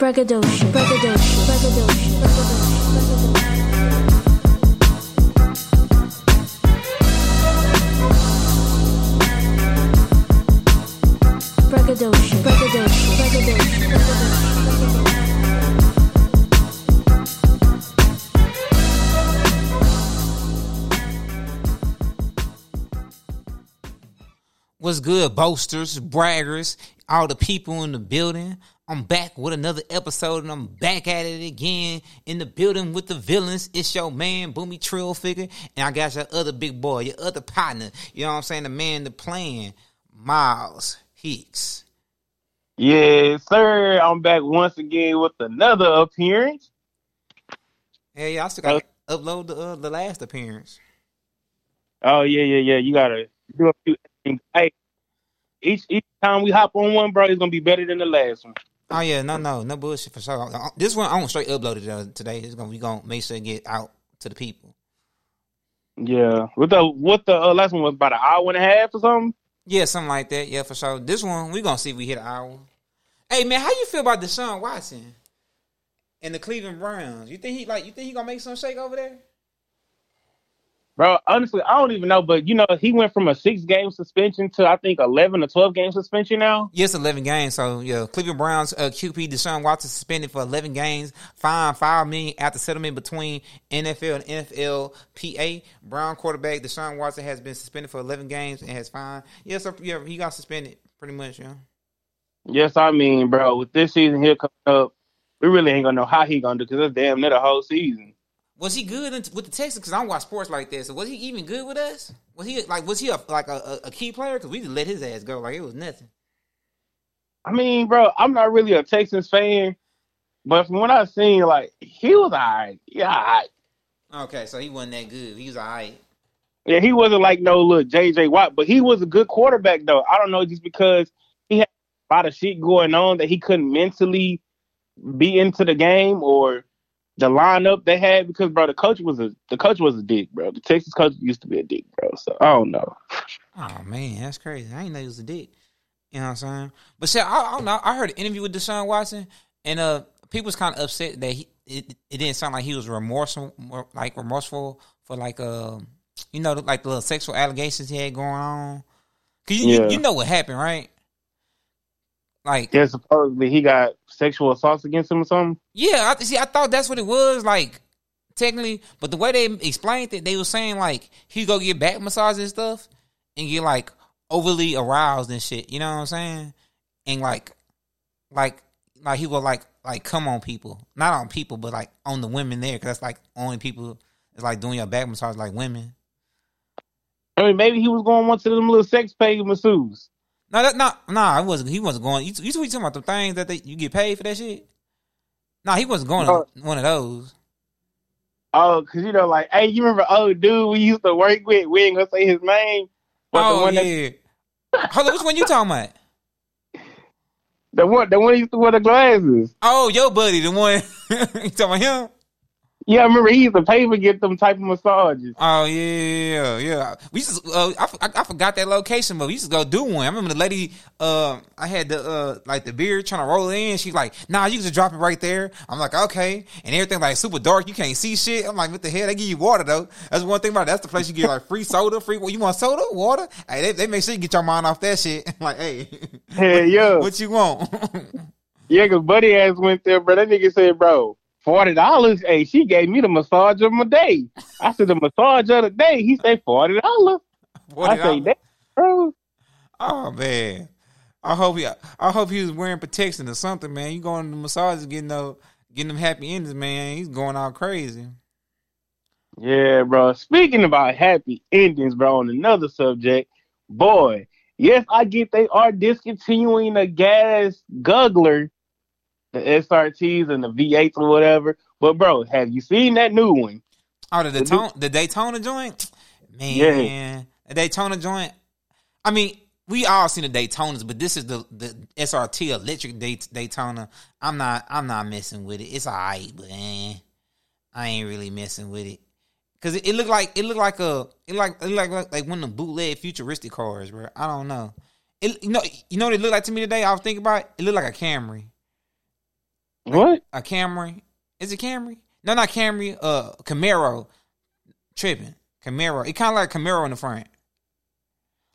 Braggadocio, braggadocio, braggadocio, braggadocio. Braggadocio, braggadocio. What's good, boasters, braggers, all the people in the building? I'm back with another episode, and I'm back at it again in the building with the villains. It's your man, Boomy Trill Figure, and I got your other big boy, your other partner. You know what I'm saying? The man, the plan, Miles Hicks. Yes, sir. I'm back once again with another appearance. Hey, I still got to upload the uh, the last appearance. Oh yeah, yeah, yeah. You gotta do a few things. Hey, each each time we hop on one, bro, it's gonna be better than the last one. Oh yeah, no, no, no bullshit for sure. This one I'm gonna straight upload it uh, today. It's gonna we gonna make sure it get out to the people. Yeah. What the what the uh, last one was about an hour and a half or something? Yeah, something like that. Yeah, for sure. This one we gonna see if we hit an hour. Hey man, how you feel about Deshaun Watson and the Cleveland Browns? You think he like you think he gonna make some shake over there? Bro, honestly, I don't even know, but you know, he went from a six game suspension to I think eleven or twelve game suspension now. Yes, eleven games. So yeah, Cleveland Browns uh, QB Deshaun Watson suspended for eleven games, fined five million after settlement between NFL and NFLPA. Brown quarterback Deshaun Watson has been suspended for eleven games and has fined. Yeah, so yeah, he got suspended pretty much. Yeah. Yes, I mean, bro, with this season here coming up, we really ain't gonna know how he gonna do because it's damn near the whole season. Was he good in, with the Texans? Because I don't watch sports like that. So was he even good with us? Was he like was he a, like a, a, key player? Because we just let his ass go like it was nothing. I mean, bro, I'm not really a Texans fan, but from what I've seen, like he was alright. Yeah, alright. Okay, so he wasn't that good. He was alright. yeah, he wasn't like no little JJ Watt, but he was a good quarterback though. I don't know, just because he had a lot of shit going on that he couldn't mentally be into the game or the lineup they had because bro, the coach was a the coach was a dick, bro. The Texas coach used to be a dick, bro. So I don't know. Oh man, that's crazy. I didn't know he was a dick. You know what I'm saying? But shit, I, I don't know. I heard an interview with Deshaun Watson, and uh, people was kind of upset that he it, it didn't sound like he was remorseful, like remorseful for like uh, you know, like the little sexual allegations he had going on. Cause you, you, you know what happened, right? Like Yeah, supposedly he got sexual assaults against him or something. Yeah, I see. I thought that's what it was like, technically. But the way they explained it, they were saying like he go get back massages and stuff, and get like overly aroused and shit. You know what I'm saying? And like, like, like he will like like come on people, not on people, but like on the women there, because that's like only people is like doing your back massage like women. I mean, maybe he was going one to them little sex paid masseuses. No, that not nah. I wasn't. He wasn't going. You, you talking about the things that they you get paid for that shit? No, he wasn't going No. to one of those. Oh, cause you know, like, hey, you remember old dude we used to work with? We ain't gonna say his name, oh one that yeah. Hold on, which one you talking about? The one, the one used to wear the glasses. Oh, your buddy, the one you talking about him? Yeah, I remember he used to pay for get them type of massages. Oh yeah, yeah. We used I, uh, I, I- I forgot that location, but we used to go do one. I remember the lady. Uh, I had the uh, like the beard trying to roll it in. She's like, "Nah, you can just drop it right there." I'm like, "Okay," and everything like super dark. You can't see shit. I'm like, "What the hell?" They give you water though. That's one thing about it. That's the place you get like free soda, free. Well, you want soda, water? Hey, they, they make sure you get your mind off that shit. like, hey, Hell yeah, what you want? yeah. Cause buddy ass went there, bro. That nigga said, bro, forty dollars. Hey, she gave me the massage of my day. I said the massage of the day. He said forty dollars. I say $40. that, bro. Oh man, I hope he. I hope he was wearing protection or something, man. You going to the massages, getting no, getting them happy endings, man. He's going all crazy. Yeah, bro. Speaking about happy endings, bro, on another subject, boy, yes, I get they are discontinuing the gas guzzler, the SRTs and the V8s or whatever. But bro, have you seen that new one? Oh, the Daytona, the Daytona joint, man. The Daytona joint. I mean, we all seen the Daytonas, but this is the the SRT electric Day, Daytona. I'm not. I'm not messing with it. It's alright, but eh, I ain't really messing with it. Cause it, it looked like it looked like a it like it like like one of the bootleg futuristic cars, bro. I don't know. It you know you know what it looked like to me today. I was thinking about it. It looked like a Camry. What? A Camry? Is it Camry? No, not Camry. Uh, Camaro. Tripping. Camaro. It kind of like Camaro in the front.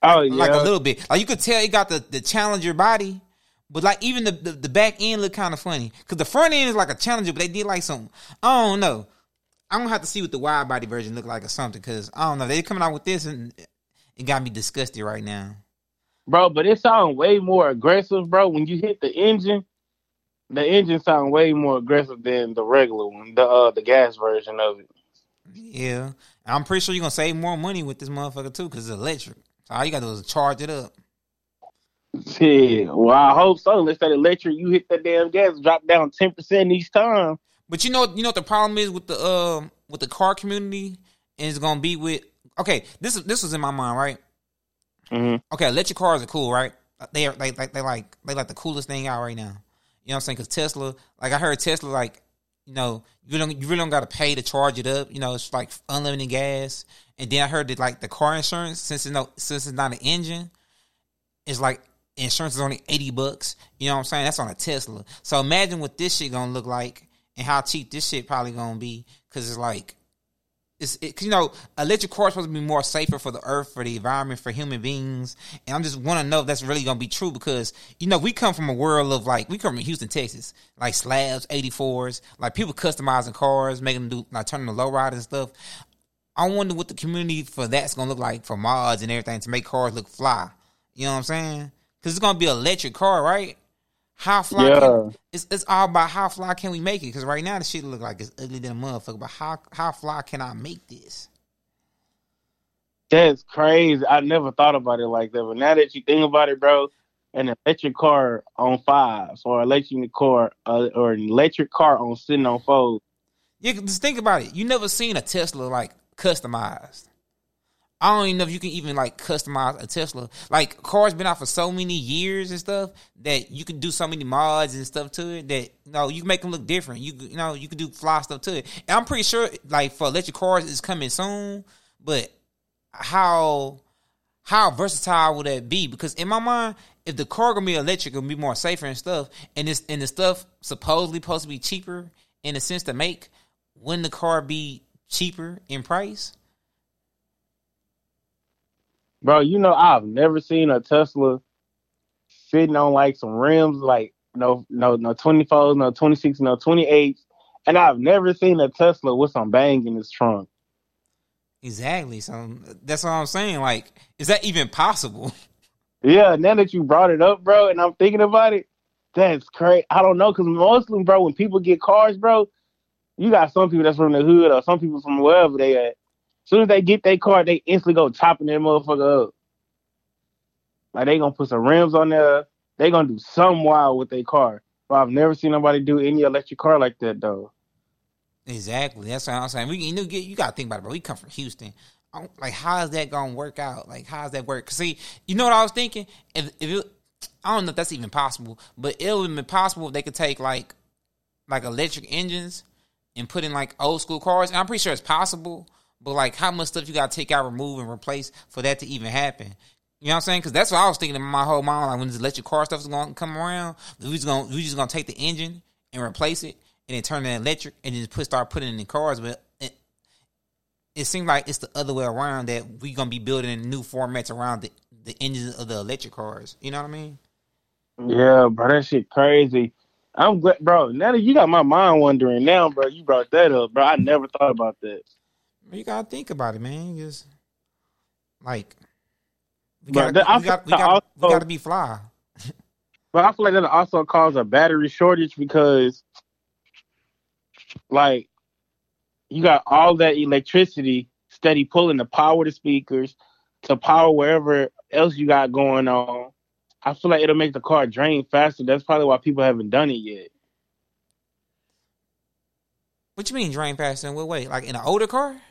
Oh yeah. Like a little bit. Like you could tell it got the the Challenger body, but like even the the, the back end look kind of funny because the front end is like a Challenger, but they did like some. I don't know. I'm gonna have to see what the wide body version look like or something because I don't know. They coming out with this and it got me disgusted right now. bro. But it sounds way more aggressive, bro. When you hit the engine, the engine sound way more aggressive than the regular one, the uh, the gas version of it. Yeah, I'm pretty sure you're gonna save more money with this motherfucker too because it's electric. So all you gotta do is charge it up. Yeah, well, I hope so. Unless that electric, you hit that damn gas, drop down ten percent each time. But you know, you know what the problem is with the um with the car community, and it's gonna be with. Okay, this is this was in my mind, right? Mhm. Okay, electric cars are cool, right? They are they like they like they like the coolest thing out right now. You know what I'm saying? Because Tesla, like I heard Tesla, like you know, you don't you really don't got to pay to charge it up. You know, it's like unlimited gas. And then I heard that like the car insurance, since it's no since it's not an engine, it's like insurance is only eighty bucks. You know what I'm saying? That's on a Tesla. So imagine what this shit gonna look like and how cheap this shit probably gonna be. Because it's like it's it, you know electric cars supposed to be more safer for the earth, for the environment, for human beings. And I'm just want to know if that's really gonna be true because you know we come from a world of like we come from Houston, Texas, like slabs, 84s, like people customizing cars, making them do like turning the low ride and stuff. I wonder what the community for that's gonna look like for mods and everything to make cars look fly. You know what I'm saying? Because it's gonna be an electric car, right? How fly? Yeah. Can, it's it's all about how fly can we make it? Because right now the shit look like it's ugly than a motherfucker. But how how fly can I make this? That's crazy. I never thought about it like that. But now that you think about it, bro, an electric car on fives or electric car uh, or an electric car on sitting on fours. Yeah, just think about it. You never seen a Tesla like customized. I don't even know if you can even like customize a Tesla. Like cars been out for so many years and stuff that you can do so many mods and stuff to it that you know you can make them look different. You you know you can do fly stuff to it. And I'm pretty sure like for electric cars is coming soon, but how how versatile would that be? Because in my mind, if the car gonna be electric, it'll be more safer and stuff, and this and the stuff supposedly supposed to be cheaper in a sense to make, wouldn't the car be cheaper in price? Bro, you know I've never seen a Tesla sitting on like some rims, like no no no twenty fours, no twenty six, no twenty eights, and I've never seen a Tesla with some bang in its trunk. Exactly. So that's what I'm saying. Like, is that even possible? Yeah, now that you brought it up, bro, and I'm thinking about it, that's crazy. I don't know, cause mostly, bro, when people get cars, bro, you got some people that's from the hood or some people from wherever they at. Soon as they get their car, they instantly go chopping that motherfucker up. Like they gonna put some rims on there. They gonna do something wild with their car. But I've never seen nobody do any electric car like that though. Exactly. That's what I'm saying. We you get you got to think about it, bro. We come from Houston. Like, how is that gonna work out? Like, how does that work? see, you know what I was thinking? If if it, I don't know if that's even possible, but it would be possible if they could take like like electric engines and put in like old school cars. And I'm pretty sure it's possible, but like how much stuff you got to take out, remove, and replace for that to even happen. You know what I'm saying? Because that's what I was thinking in my whole mind. Like when this electric car stuff is going to come around, we just gonna we just to take the engine and replace it, and then turn it electric, and then put start putting it in the cars. But it, it seems like it's the other way around that we gonna be building new formats around the the engines of the electric cars. You know what I mean? Yeah, bro, that shit crazy. I'm glad, bro. Now that you got my mind wondering now, bro, you brought that up, bro. I never thought about that. You gotta think about it, man. Just like we gotta, that- I we, got, we, feel- got, we gotta be fly. But I feel like that also cause a battery shortage because, like, you got all that electricity steady pulling to power the speakers, to power wherever else you got going on. I feel like it'll make the car drain faster. That's probably why people haven't done it yet. What you mean drain faster in what way? Like in an older car?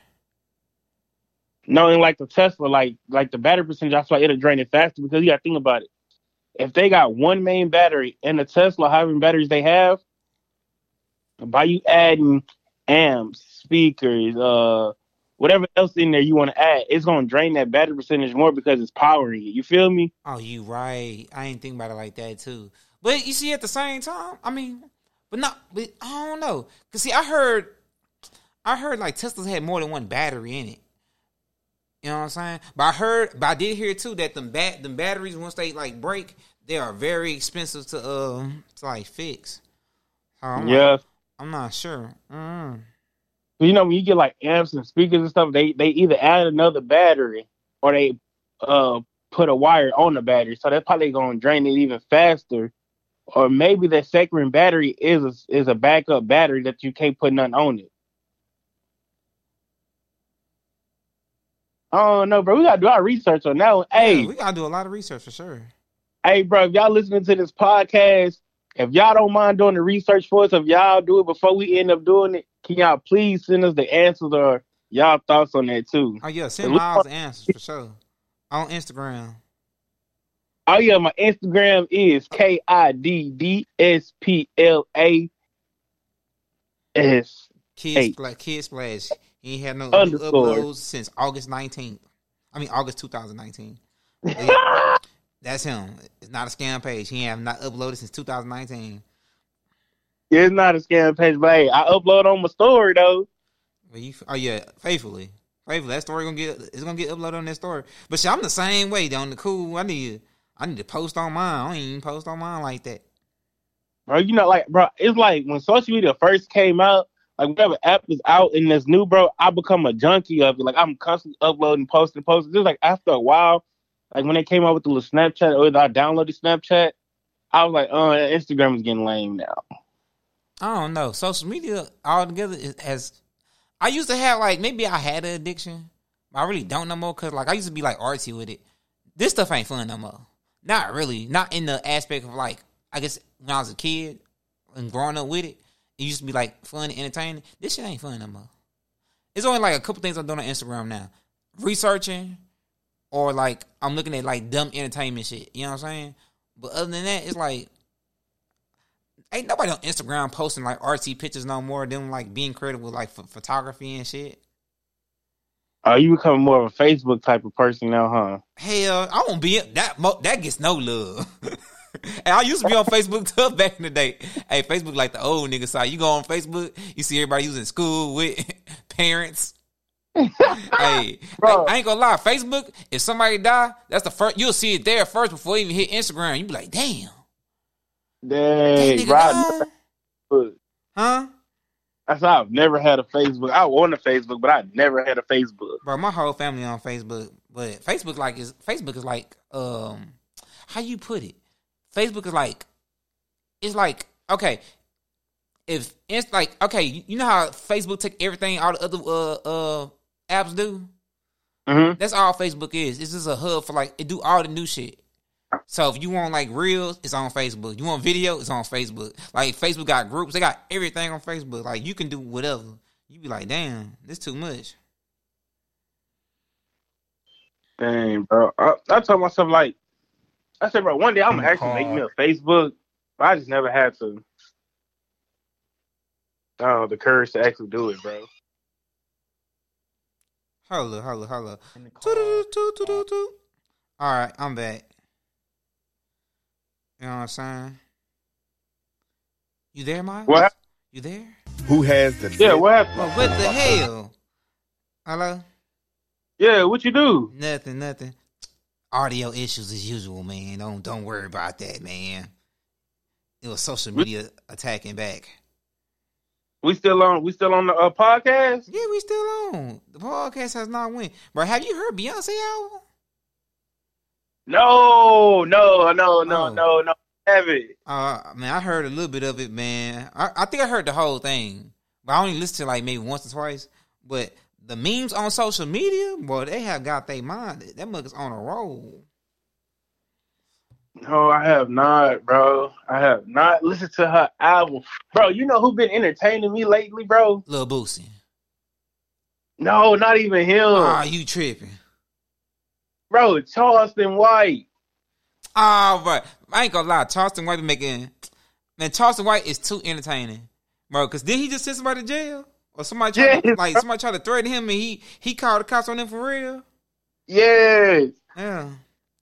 Knowing like the Tesla, like like the battery percentage, I feel like it'll drain it faster because you got to think about it. If they got one main battery and the Tesla, however many batteries they have, by you adding amps, speakers, uh, whatever else in there you want to add, it's gonna drain that battery percentage more because it's powering it. You feel me? Oh, you right. I ain't think about it like that too. But you see, at the same time, I mean, But not, but I don't know. Cause see, I heard, I heard like Teslas had more than one battery in it. You know what I'm saying? But I heard, but I did hear too that them bat, them batteries once they like break, they are very expensive to uh to like fix. So I'm yeah. like, I'm not sure. Mm. you know when you get like amps and speakers and stuff, they they either add another battery or they uh put a wire on the battery, so that's probably gonna drain it even faster. Or maybe the second battery is a, is a backup battery that you can't put nothing on it. I don't know, bro. We gotta do our research on that one. Hey, Yeah, we gotta do a lot of research for sure. hey, bro. If y'all listening to this podcast, if y'all don't mind doing the research for us, if y'all do it before we end up doing it, can y'all please send us the answers or y'all thoughts on that too? Oh yeah, send Miles answers for sure on Instagram. Oh yeah, my Instagram is K I D D S P L A S. Kids Hey. Spla- Kid Splash. He ain't had no Underscore. uploads since August 19th. I mean August 2019. Yeah, that's him. It's not a scam page. He have not uploaded since 2019. It's not a scam page, but hey, I upload on my story though. You, oh yeah, faithfully, faithfully. That story gonna get it's gonna get uploaded on that story. But shit, I'm the same way. On the cool, I need I need to post on mine. I don't even post on mine like that. Bro, you know, like, bro, it's like when social media first came out, like whatever app is out and it's new, bro, I become a junkie of it. Like I'm constantly uploading, posting, posting. Just like after a while, like when they came out with the little Snapchat or I downloaded Snapchat, I was like, oh, Instagram is getting lame now. I don't know. Social media altogether is, has. I used to have like maybe I had an addiction, I really don't no more. Cause like I used to be like artsy with it. This stuff ain't fun no more. Not really. Not in the aspect of like I guess when I was a kid and growing up with it, it used to be like fun and entertaining. This shit ain't fun no more. It's only like a couple things I'm doing on Instagram now, researching, or like I'm looking at like dumb entertainment shit. You know what I'm saying? But other than that, it's like ain't nobody on Instagram posting like artsy pictures no more. Them like being creative with like ph- photography and shit. Oh, you become more of a Facebook type of person now, huh? Hell, I won't be that. Mo- that gets no love. and I used to be on Facebook too back in the day. Hey, Facebook like the old nigga side. You go on Facebook, you see everybody using school with parents. hey, Bro. I ain't gonna lie. Facebook, if somebody die, that's the first. You'll see it there first before you even hit Instagram. You be like, damn, Dang, nigga bro. I gone? never- huh? That's why I've never had a Facebook. I want a Facebook, but I never had a Facebook. Bro, my whole family on Facebook, but Facebook like is Facebook is like um how you put it? Facebook is like it's like okay, if it's like okay, you know how Facebook take everything all the other uh uh apps do? Mm-hmm. That's all Facebook is. It's just a hub for like it do all the new shit. So if you want like reels, it's on Facebook. You want video, it's on Facebook. Like Facebook got groups, they got everything on Facebook. Like you can do whatever. You be like, damn, this too much. Dang, bro. I, I told myself like, I said, bro, one day I'm gonna actually make me a Facebook, but I just never had to. Oh, the courage to actually do it, bro. Hold up, hold up, hold up. All right, I'm back. You know what I'm saying? You there, Miles? What? You there? Who has the Yeah, what happened? Well, what the hell? Hello? Yeah, what you do? Nothing, nothing. Audio issues as usual, man. Don't don't worry about that, man. It was social media attacking back. We still on? We still on the uh, podcast? Yeah, we still on. The podcast has not went. Bro, have you heard Beyonce album? No, no, no, no, Oh. no, no. Have it? Uh, man, I heard a little bit of it, man. I, I think I heard the whole thing, but I only listened to like maybe once or twice. But the memes on social media, boy, they have got their mind. That mug is on a roll. No, I have not, bro. I have not listened to her album, bro. You know who been entertaining me lately, bro? Lil Boosie. No, not even him, Ah, you tripping? bro. Charleston White. Ah, but I ain't gonna lie. Charleston White be making man. Charleston White is too entertaining, bro. Cause did he just send somebody to jail or somebody tried to, like somebody tried to threaten him and he he called the cops on him for real? Yes, Yeah,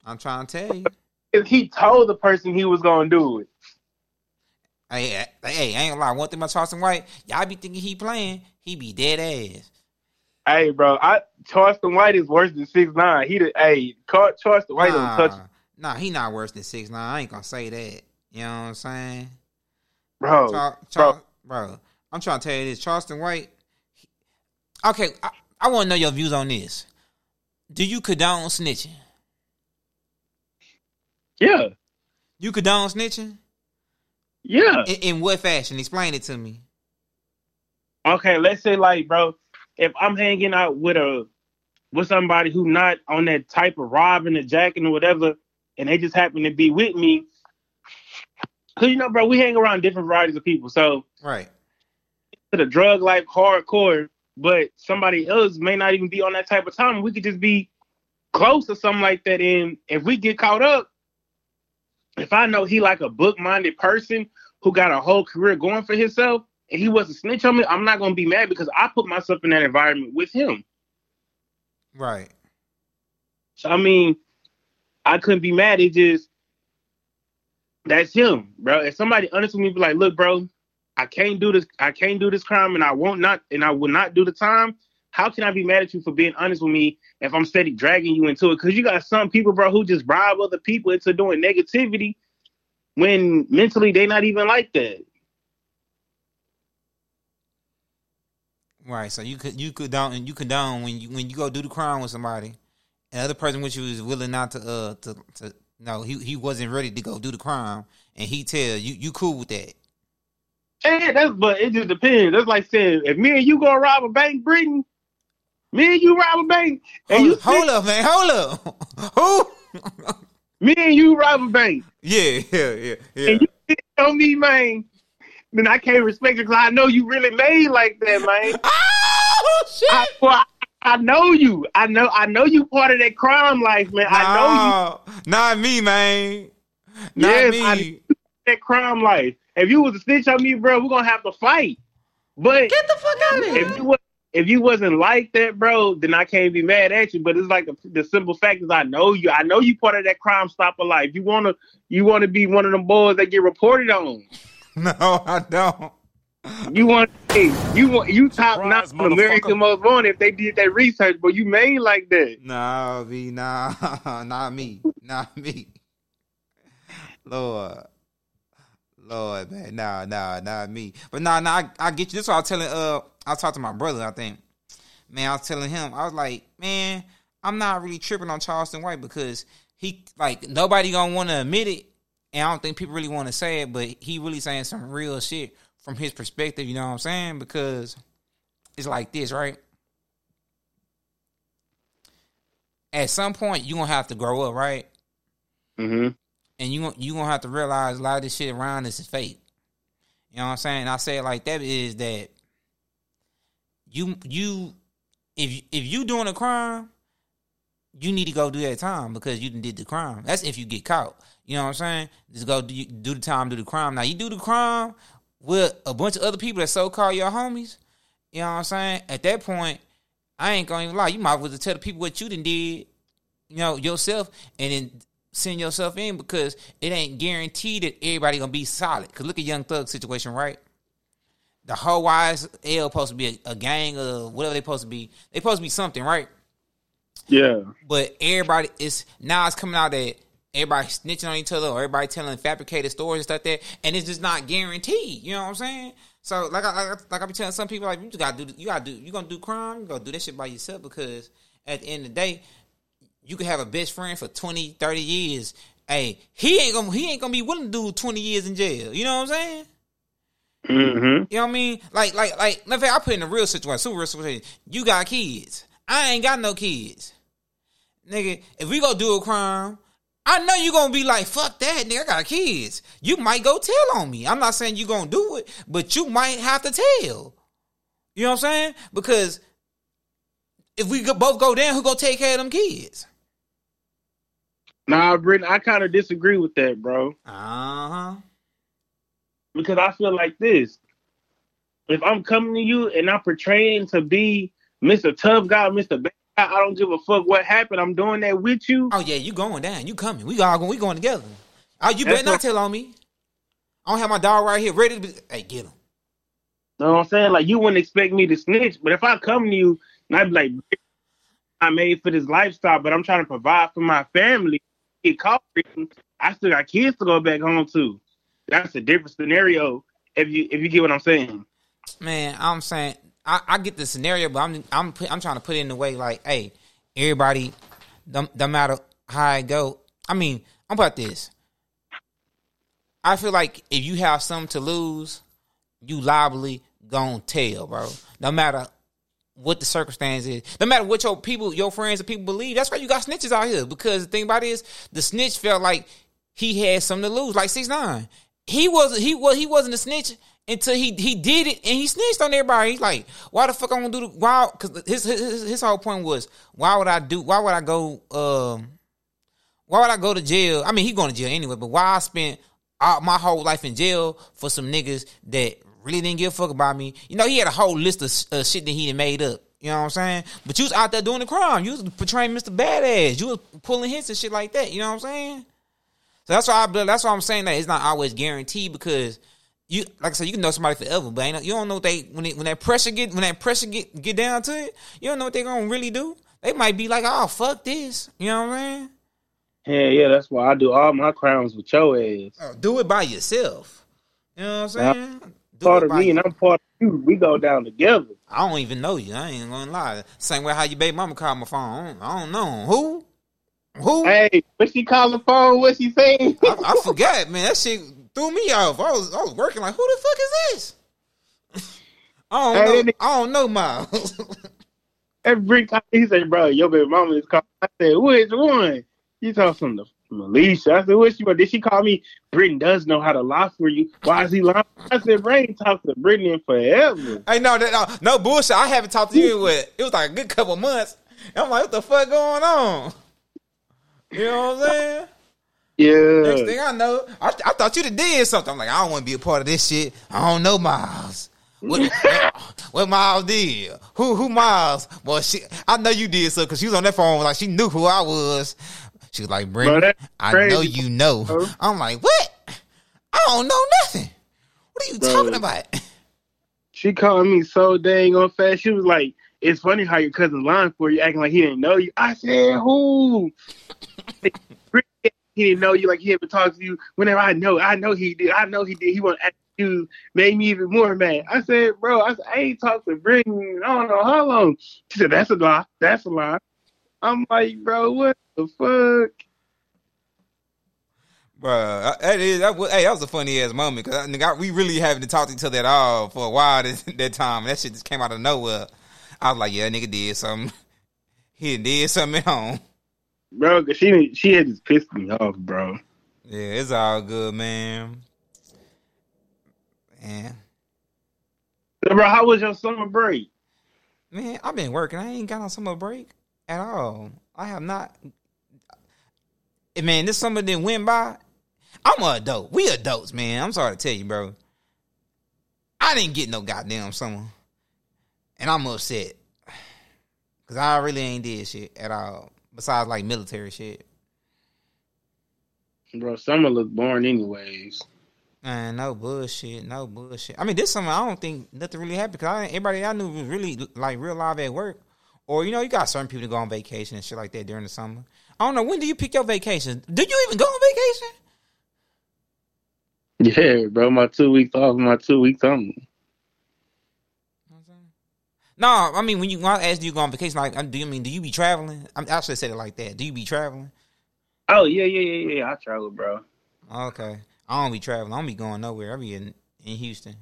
I'm trying to tell you. If he told the person he was gonna do it. Hey, hey, I ain't gonna lie. One thing about Charleston White, y'all be thinking he playing, he be dead ass. Hey, bro, I Charleston White is worse than six nine. He the hey, Charleston White Nah, don't touch, nah, he not worse than six nine. I ain't gonna say that. You know what I'm saying? bro. Char- Char- bro, I'm trying to tell you this. Charleston White. he- okay, I, I want to know your views on this. Do you condone snitching? Yeah, You condone snitching? yeah. In, in what fashion? Explain it to me. Okay, let's say like, bro, if I'm hanging out with a with somebody who not on that type of robbing and jacking or whatever, and they just happen to be with me, cause you know, bro, we hang around different varieties of people. So Right. To the drug life hardcore, but somebody else may not even be on that type of time. We could just be close or something like that. And if we get caught up, if I know he like a book minded person who got a whole career going for himself and he was a snitch on me, I'm not gonna be mad because I put myself in that environment with him. Right. So I mean, I couldn't be mad. It just that's him, bro. If somebody honest with me, be like, look, bro, I can't do this. I can't do this crime, and I won't not, and I will not do the time. How can I be mad at you for being honest with me if I'm steady dragging you into it? Because you got some people, bro, who just bribe other people into doing negativity when mentally they not even like that. Right. So you could you condone and you condone when you when you go do the crime with somebody, and other person with you is willing not to uh to to no he he wasn't ready to go do the crime, and he tell you you cool with that. And that's but it just depends. That's like saying if me and you go rob a bank, Britton, me and you rob a bank, and Hold, you hold up, man. Hold up. Who? me and you rob a bank. yeah, yeah, yeah, yeah. and you on me, man, then I can't respect you because I know you really made like that, man. oh shit! I, well, I, I know you. I know. I know you part of that crime life, man. I know you. Not me, man. Not Yes, me. That crime life. If you was a snitch on me, bro, we're gonna have to fight. But Get the fuck out of if here. you was, if you wasn't like that, bro, then I can't be mad at you. But it's like the, the simple fact is, I know you. I know you part of that crime stopper life. You wanna you wanna be one of them boys that get reported on. No, I don't. You want hey, you want you top notch Surprise, on American Most Wanted if they did that research, but you made like that. Nah, V, nah, not me, not me. Lord, Lord, man, nah, nah, not me. But nah, nah, I, I get you. This is what I was telling. Uh, I talked to my brother. I think, man, I was telling him. I was like, man, I'm not really tripping on Charleston White because he like nobody gonna want to admit it, and I don't think people really want to say it. But he really saying some real shit from his perspective. You know what I'm saying? Because it's like this, right? At some point, you gonna have to grow up, right? Mm-hmm. And you you gonna have to realize a lot of this shit around us is fake. You know what I'm saying? I say it like that is that you you if if you doing a crime, you need to go do that time because you did the crime. That's if you get caught. You know what I'm saying? Just go do, do the time, do the crime. Now you do the crime with a bunch of other people that so called your homies. You know what I'm saying? At that point, I ain't gonna even lie. You might as well tell the people what you done did, you know, yourself, and then send yourself in because it ain't guaranteed that everybody gonna be solid. Cause look at Young Thug situation, right? The whole YSL supposed to be a, a gang or whatever they supposed to be. They supposed to be something, right? Yeah. But everybody is now it's coming out that everybody snitching on each other or everybody telling fabricated stories and stuff that, and it's just not guaranteed. You know what I'm saying? So like I like, like I be telling some people like you just gotta do you gotta do you gonna do crime you gotta do that shit by yourself because at the end of the day you could have a best friend for 20, 30 years. Hey, he ain't gonna he ain't gonna be willing to do 20 years in jail. You know what I'm saying? Mm-hmm. You know what I mean? Like, like, like, let me I put in a real situation, super real situation. You got kids. I ain't got no kids. Nigga, if we go do a crime, I know you gonna be like, fuck that, nigga, I got kids. You might go tell on me. I'm not saying you gonna do it, but you might have to tell. You know what I'm saying? Because if we both go down, who gonna take care of them kids? Nah, Britton, I kind of disagree with that, bro. Uh-huh. Because I feel like this. If I'm coming to you and I'm portraying to be Mr. Tough Guy, Mr. Bad Guy, I don't give a fuck what happened. I'm doing that with you. Oh yeah, you going down. You coming. We all going we going together. Oh, you That's better not tell on me. I don't have my dog right here ready to be. Hey, get him. know what I'm saying? Like you wouldn't expect me to snitch, but if I come to you and I'd be like, I made for this lifestyle, but I'm trying to provide for my family. Get caught, I still got kids to go back home to. That's a different scenario. If you if you get what I'm saying. Man, I'm saying I, I get the scenario, but I'm I'm I'm trying to put it in the way like, hey, everybody, no, no matter how I go. I mean, I'm about this. I feel like if you have something to lose, you liably gonna tell, bro. No matter what the circumstance is, no matter what your people, your friends and people believe. That's why you got snitches out here. Because the thing about it is, the snitch felt like he had something to lose, like six nine. He wasn't. He was. He wasn't a snitch until he he did it and he snitched on everybody. He's like, why the fuck I'm gonna do the why? Because his, his his whole point was, why would I do? Why would I go? Um, why would I go to jail? I mean, he going to jail anyway, but why I spent all, my whole life in jail for some niggas that really didn't give a fuck about me? You know, he had a whole list of uh, shit that he had made up. You know what I'm saying? But you was out there doing the crime. You was portraying Mr. Badass. You was pulling hits and shit like that. You know what I'm saying? So that's why I, that's why I'm saying that it's not always guaranteed because you like I said, you can know somebody forever, but ain't, you don't know what they when it, when that pressure get when that pressure get get down to it, you don't know what they gonna really do. They might be like, oh fuck this, you know what I'm saying? Yeah, yeah, that's why I do all my crimes with your ass. Oh, do it by yourself. You know what I'm saying? Do part of me and I'm part of you. We go down together. I don't even know you. I ain't gonna lie. Same way how you baby mama called my phone. I don't, I don't know who. Who? Hey, what she call the phone? What she saying? I, I forgot, man. That shit threw me off. I was I was working like, who the fuck is this? I don't hey, know. I don't know, Miles. Every time he said, "Bro, your baby mama is calling," I said, "Which one?" He talking from the Alicia. I said, "What she?" Did she call me? Britton does know how to lie for you. Why is he lying? I said, "Brain talked to Brittany forever." Hey, no, no, no bullshit. I haven't talked to you in what? It was like a good couple months. I'm like, what the fuck going on? You know what I'm saying? Yeah. Next thing I know, I, I thought you'd have did something. I'm like, I don't want to be a part of this shit. I don't know Miles. What, what Miles did? Who who Miles? Well, she I know you did so because she was on that phone like she knew who I was. She was like, Brent, I know you know. Bro. I'm like, what? I don't know nothing. What are you bro. talking about? She called me so dang on fast. She was like, it's funny how your cousin lying for you, acting like he didn't know you. I said, who? he didn't know you, like he had been talking to you. Whenever I know, I know he did. I know he did. He want to ask you, made me even more mad. I said, bro, I, said, I ain't talked to Brittany. I don't know how long. She said, that's a lie. That's a lie. I'm like, bro, what the fuck? Bro, that is that was, hey, that was a funny ass moment because we really haven't talked to each other at all for a while that, that time. That shit just came out of nowhere. I was like, yeah, nigga did something. He did something at home. Bro, cause she she had just pissed me off, bro. Yeah, it's all good, man. Man. So, bro, how was your summer break? Man, I've been working. I ain't got on summer break at all. I have not. Man, this summer didn't went by. I'm an adult. We adults, man. I'm sorry to tell you, bro. I didn't get no goddamn summer. And I'm upset. Cause I really ain't did shit at all. Besides like military shit. Bro, summer look boring anyways. Man, no bullshit, no bullshit. I mean, this summer I don't think nothing really happened because I, everybody I knew was really like real live at work, or you know, you got certain people to go on vacation and shit like that during the summer. I don't know when do you pick your vacation? Do you even go on vacation? Yeah, bro, my two weeks off, my two weeks on. No, I mean when you when I asked you go on vacation, like do you mean do you be traveling? I actually said it like that. Do you be traveling? Oh yeah, yeah, yeah, yeah. I travel, bro. Okay, I don't be traveling. I don't be going nowhere. I be in in Houston,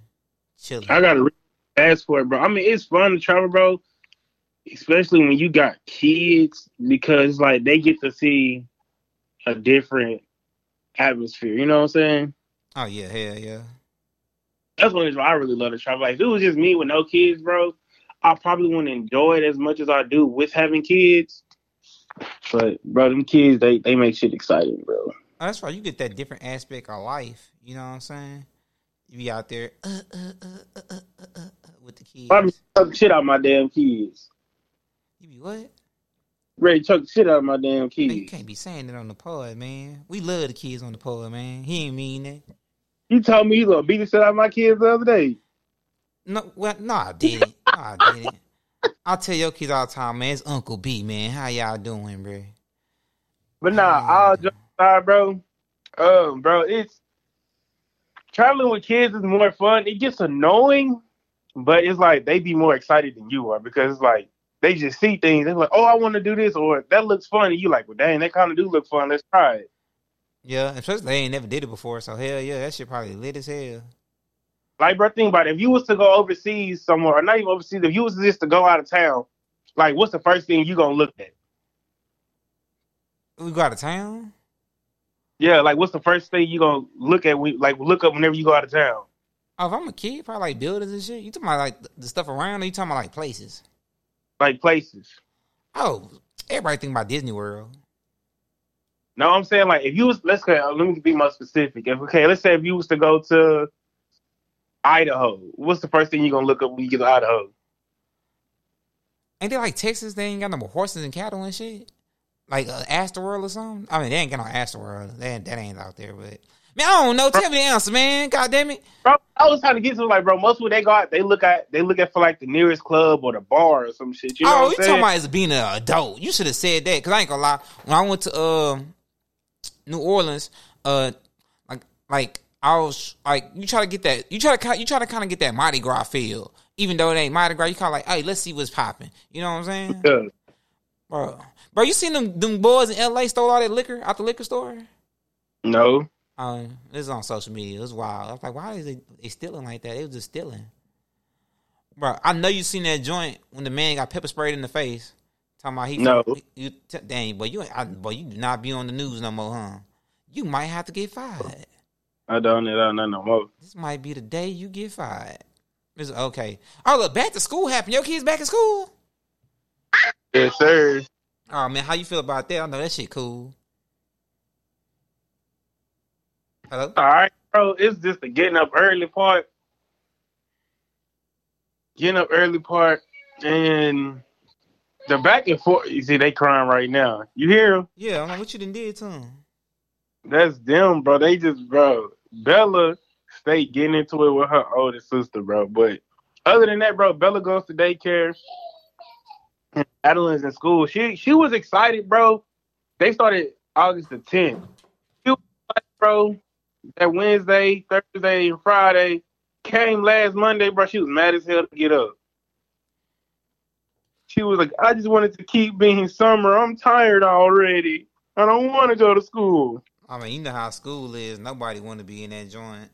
chilling. I gotta ask for it, bro. I mean, it's fun to travel, bro. Especially when you got kids, because like they get to see a different atmosphere. You know what I'm saying? Oh yeah, hell yeah. That's one reason I really love to travel. Like if it was just me with no kids, bro, I probably wouldn't enjoy it as much as I do with having kids. But bro, them kids they they make shit exciting, bro. Oh, that's why you get that different aspect of life. You know what I'm saying? You be out there uh, uh, uh, with the kids. I'm shit out my damn kids. What? Ready chuck shit out of my damn kids. Man, you can't be saying that on the pod, man. We love the kids on the pod, man. He ain't mean that. He told me he gonna beat the shit out of my kids the other day. No, well, no, I didn't. No, I didn't. I tell your kids all the time, man. It's Uncle B, man. How y'all doing, bro? But nah, all jokes aside, bro. Um, bro, it's traveling with kids is more fun. It gets annoying, but it's like they be more excited than you are because it's like they just see things. They're like, oh, I want to do this, or that looks fun. And you like, well, dang, that kind of do look fun. Let's try it. Yeah, especially they ain't never did it before, so hell yeah, that shit probably lit as hell. Like, bro, think about it. If you was to go overseas somewhere, or not even overseas, if you was just to go out of town, like, what's the first thing you gonna look at? We go out of town. Yeah, like, what's the first thing you gonna look at? When, like, look up whenever you go out of town. Oh, if I'm a kid, probably like buildings and shit. You talking about like the stuff around? Or you talking about like places? Like places. Oh, everybody think about Disney World. No, I'm saying like if you was let's go. Let me be more specific. If okay, let's say if you was to go to Idaho, what's the first thing you're gonna look up when you get to Idaho? Ain't they like Texas? They ain't got no more horses and cattle and shit. Like uh, Astroworld or something. I mean, they ain't got no Astroworld. That that ain't out there. But man, I don't know. Tell me the answer, man. God damn it. Bro, I was trying to get to like, bro. Most when they go out, they look at they look at for like the nearest club or the bar or some shit. You know oh, what you talking about as being an adult? You should have said that because I ain't gonna lie. When I went to uh, New Orleans, uh, like like I was like, you try to get that, you try to you try to kind of get that Mardi Gras feel, even though it ain't Mardi Gras. You kind of like, hey, let's see what's popping. You know what I'm saying, Yeah. bro? Bro, you seen them them boys in L.A. stole all that liquor out the liquor store? No. Um, this is on social media. It was wild. I was like, why is they, they stealing like that? They was just stealing. Bro, I know you seen that joint when the man got pepper sprayed in the face. Talking about he No. You, t- dang, but you, I, boy, you do not be on the news no more, huh? You might have to get fired. I don't need that no more. This might be the day you get fired. It's okay. Oh look, back to school happened. Your kids back in school. Yes, sir. Oh man, how you feel about that? I know that shit cool. Hello. All right, bro. It's just the getting up early part. Getting up early part and the back and forth. You see, they crying right now. You hear them? Yeah, I'm like, what you done did to him? That's them, bro. They just, bro. Bella stay getting into it with her older sister, bro. But other than that, bro, Bella goes to daycare. Adeline's in school. She she was excited, bro. They started August the 10th. She was excited, bro. That Wednesday, Thursday, and Friday came last Monday, bro. She was mad as hell to get up. She was like, I just wanted to keep being summer. I'm tired already. I don't want to go to school. I mean, you know how school is. Nobody want to be in that joint.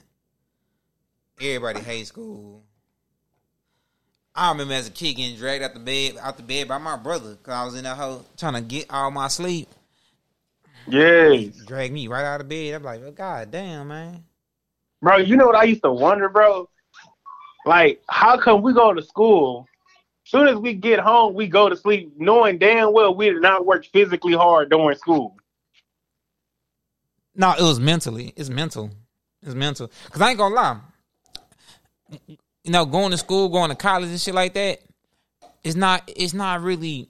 Everybody hates school. I remember as a kid getting dragged out the bed, out the bed by my brother because I was in that hole trying to get all my sleep. Yes. Drag me right out of bed. I'm like, oh, god damn, man. Bro, you know what I used to wonder, bro? Like, how come we go to school? Soon as we get home, we go to sleep, knowing damn well we did not work physically hard during school. No, it was mentally. It's mental. It's mental. Cause I ain't gonna lie. You know, going to school, going to college and shit like that, it's not it's not really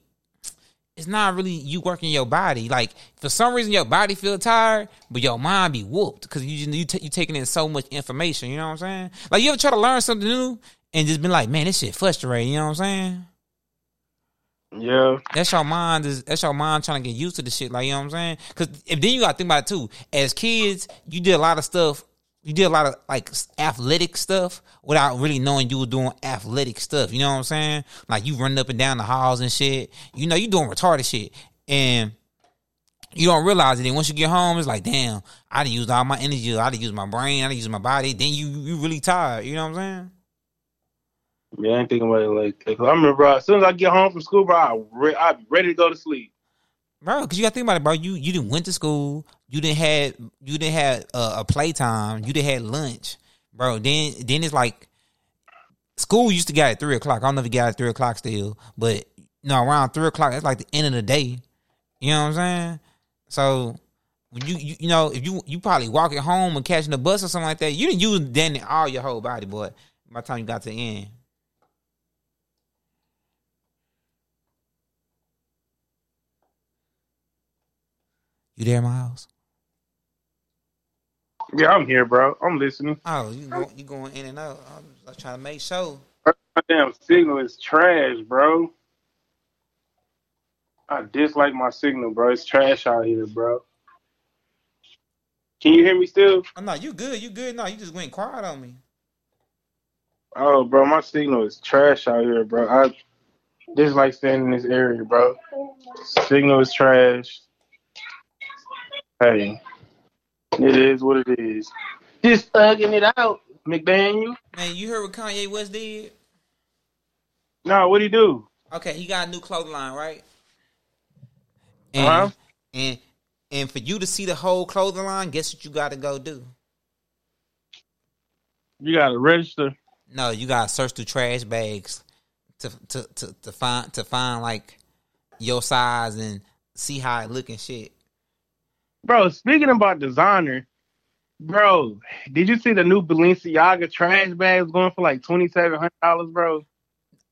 it's not really you working your body. Like for some reason your body feel tired, but your mind be whooped because you you ta- you taking in so much information. You know what I'm saying? Like you ever try to learn something new and just been like, man, this shit frustrating. You know what I'm saying? Yeah. That's your mind is that's your mind trying to get used to the shit, like you know what I'm saying? Because if then you got to think about it too. As kids, you did a lot of stuff. You did a lot of like athletic stuff without really knowing you were doing athletic stuff. You know what I'm saying? Like you running up and down the halls and shit. You know you doing retarded shit, and you don't realize it. And once you get home, it's like, damn, I done use all my energy. I done use my brain. I done use my body. Then you you really tired. You know what I'm saying? Yeah, I ain't thinking about it like that. I remember, bro, as soon as I get home from school, bro, I re- I'd be ready to go to sleep. bro. Because you got to think about it, bro. You you didn't went to school. You didn't had you didn't uh, a playtime. You didn't had lunch, bro. Then then it's like school used to get at three o'clock. I don't know if you got at three o'clock still, but you know around three o'clock that's like the end of the day. You know what I'm saying? So you you, you know if you you probably walking home and catching the bus or something like that, you didn't use then all your whole body, boy. By the time you got to the end. You there, Miles? Yeah, I'm here, bro. I'm listening. Oh, you go, you going in and out? I'm, I'm trying to make sure. My damn signal is trash, bro. I dislike my signal, bro. It's trash out here, bro. Can you hear me still? Oh, no, you good? You good? No, you just went quiet on me. Oh, bro, my signal is trash out here, bro. I dislike staying in this area, bro. Signal is trash. Hey, it is what it is. Just thugging it out, McDaniel. Man, you heard what Kanye West did? No, what'd he do? Okay, he got a new clothing line, right? And Uh-huh. and and for you to see the whole clothing line, guess what you got to go do? You gotta register. No, you got to search through trash bags to to to to find to find like your size and see how it look and shit. Bro, speaking about designer, bro, did you see the new Balenciaga trash bags going for like twenty seven hundred dollars, bro?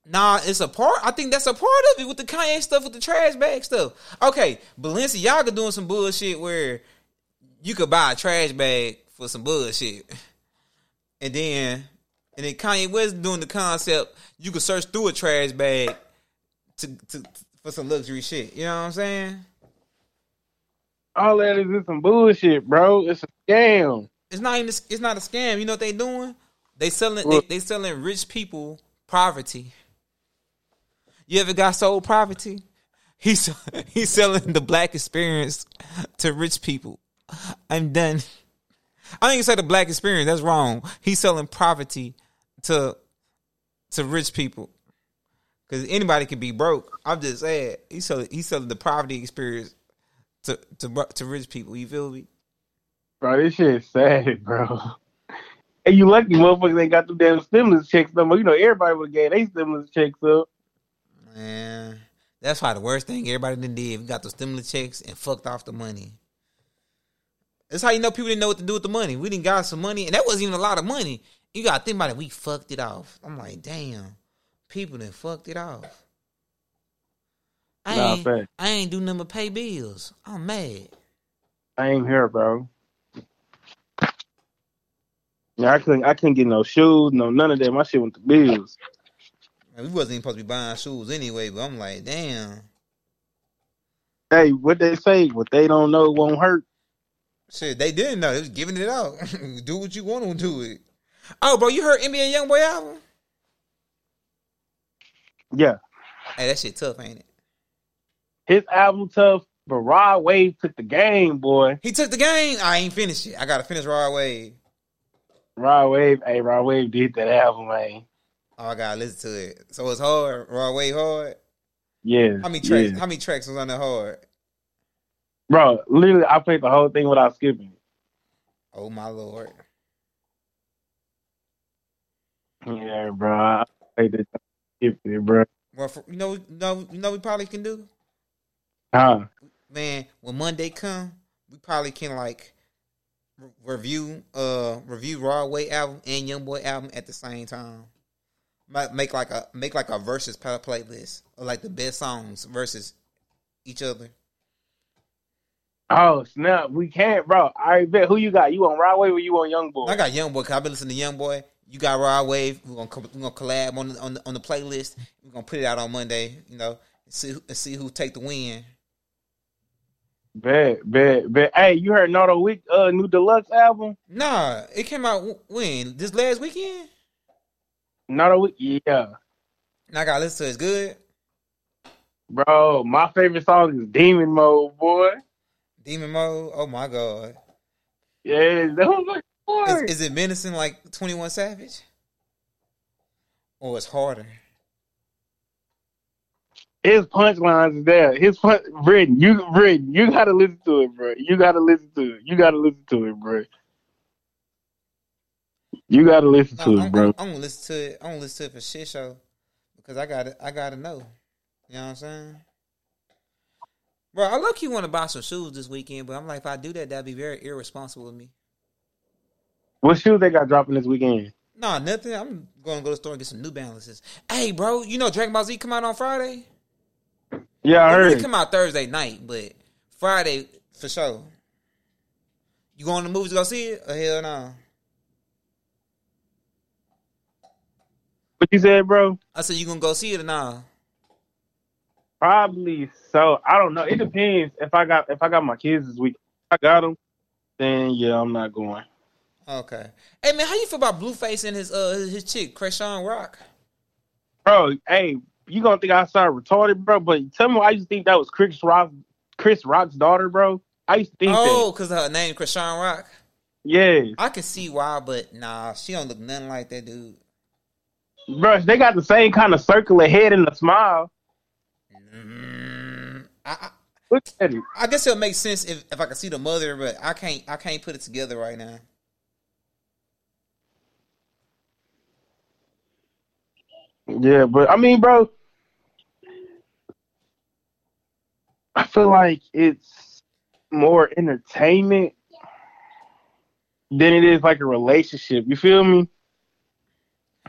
Nah, it's a part. I think that's a part of it with the Kanye stuff, with the trash bag stuff. Okay, Balenciaga doing some bullshit where you could buy a trash bag for some bullshit, and then and then Kanye West doing the concept you could search through a trash bag to, to for some luxury shit. You know what I'm saying? All that is just some bullshit, bro. It's a scam. It's not even. It's not a scam. You know what they doing? They selling. They, they selling rich people poverty. You ever got sold poverty? He's he's selling the black experience to rich people. I'm done. I think you say the black experience. That's wrong. He's selling poverty to to rich people. Because anybody can be broke. I'm just saying he's selling he's selling the poverty experience to to to rich people. You feel me? Bro, this shit is sad, bro. And you lucky motherfuckers ain't got them damn stimulus checks no more. You know, everybody would get their stimulus checks up. Man, that's why the worst thing everybody done did. We got the stimulus checks and fucked off the money. That's how you know people didn't know what to do with the money. We didn't got some money, and that wasn't even a lot of money. You gotta think about it. We fucked it off. I'm like, damn, people done fucked it off. I Nah, ain't, fact. I ain't do nothing but pay bills. I'm mad. I ain't here, bro. Yeah, I couldn't I couldn't get no shoes, no none of that. My shit went to bills. Man, we wasn't even supposed to be buying shoes anyway, but I'm like, damn. Hey, what they say, what they don't know won't hurt. Shit, they didn't know. They was giving it out. do what you want to do it. Oh, bro, you heard NBA YoungBoy album? Yeah. Hey, that shit tough, ain't it? His album tough, but Rod Wave took the game, boy. He took the game. I ain't finished it. I gotta finish Rod Wave. Rod Wave, hey, Rod Wave did that album, man. Oh, I gotta listen to it. So it's hard. Rod Wave hard. Yeah. How many tracks? yeah. How many tracks was on the hard? Bro, literally, I played the whole thing without skipping. Oh my lord. Yeah, bro. I played it, skipped it, bro. Well, for, you know, you know, you know, we probably can do. Huh? Man, when Monday come, we probably can like re- review, uh, review Rod Wave album and YoungBoy album at the same time. Might make like a make like a versus play- playlist of like the best songs versus each other. Oh snap! We can't, bro. I bet who you got? You on Rod Wave or you on Young Boy? I got Young Boy. Cause I've been listening to Young Boy. You got Rod Wave. We're gonna co- we're gonna collab on the, on the, on the playlist. We're gonna put it out on Monday. You know, see who- and see who take the win. Bet, bet, bet. Hey, you heard Nardo Wick uh new deluxe album? Nah, it came out w- when this last weekend. Nardo Wick, yeah, And I got to listen to it. It's good. bro. My favorite song is Demon Mode, boy. Demon mode. Oh my god. Yeah, that was like boy. Is, is it menacing like Twenty One Savage? Or it's harder. His punchlines is there. His Britton, you, Britton, you gotta listen to it, bro. You gotta listen to it. You gotta listen to it, bro. You gotta listen No, to I'm, it, bro. I'm, I'm gonna listen to it. I'm gonna listen to it for shit show because I got to I got to know. You know what I'm saying? Bro, I look you want to buy some shoes this weekend, but I'm like, if I do that, that'd be very irresponsible of me. What shoes they got dropping this weekend? Nah, nothing. I'm gonna go to the store and get some New Balances. Hey, bro, you know Dragon Ball Z come out on Friday. Yeah, I heard. It come out Thursday night, but Friday for sure. You going to the movies to go see it? Or hell no? What you said, bro? I said you gonna go see it or nah? Probably so. I don't know. It depends. If I got if I got my kids this week, I got them. Then yeah, I'm not going. Okay. Hey man, how you feel about Blueface and his uh his, his chick, Chrisean Rock? Bro, hey, you gonna think I started retarded, bro? But tell me, why I used to think that was Chris Rock, Chris Rock's daughter, bro. I used to think Oh, that. cause her name Chrisean Rock. Yeah, I can see why, but nah, she don't look nothing like that dude. bro, they got the same kind of circular head and a smile. Mm, I, I Look at it. I guess it'll make sense if, if I can see the mother, but I can't I can't put it together right now. Yeah, but I mean, bro, I feel like it's more entertainment than it is like a relationship. You feel me?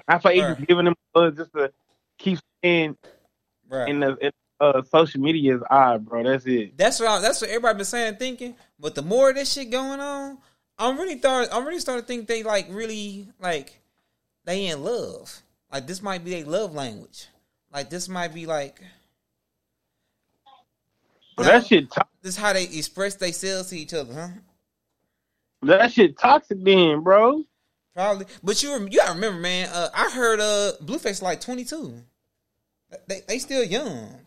I feel like Right. just giving them buzz just to keep staying Right. in the in, uh, social media's eye, bro. That's it. That's what I, that's what everybody been saying, thinking. But the more this shit going on, I'm really start I'm really starting to think they like really like they in love. Like this might be their love language. Like this might be like But that shit, to- this how they express themselves to each other, huh? that shit toxic, then, bro. Probably. But you you gotta remember, man. Uh, I heard uh Blueface like 22. They they still young.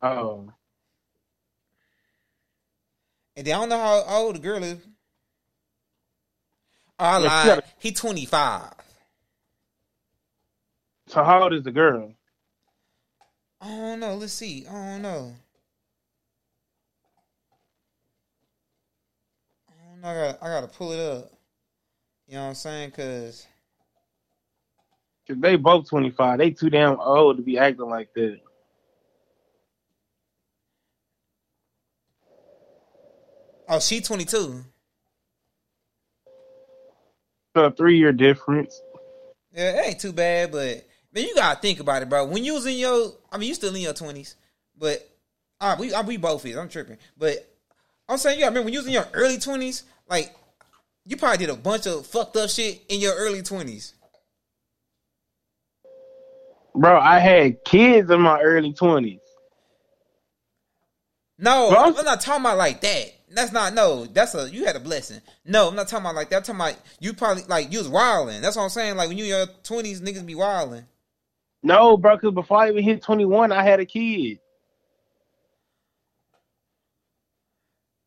Oh, And then I don't know how old the girl is. Oh, I lied. He 25. So how old is the girl? I don't know. Let's see. I don't know. I don't know. I gotta, I gotta pull it up. You know what I'm saying? Cause Cause they both twenty five. They too damn old to be acting like that. oh, she 22. So a three year difference. Yeah, it ain't too bad, but man, you gotta think about it, bro. When you was in your, I mean, you still in your 20s, but uh, we uh, we both is. I'm tripping, but I'm saying you gotta remember when you was in your early 20s, like you probably did a bunch of fucked up shit in your early 20s. Bro, I had kids in my early twenties. No, Bro, I'm, I'm not talking about like that. That's not no. That's a you had a blessing. No, I'm not talking about like that. I'm talking about you probably like you was wilding. That's what I'm saying. Like when you in your twenties, niggas be wilding. No, bro, because before I even hit twenty one, I had a kid.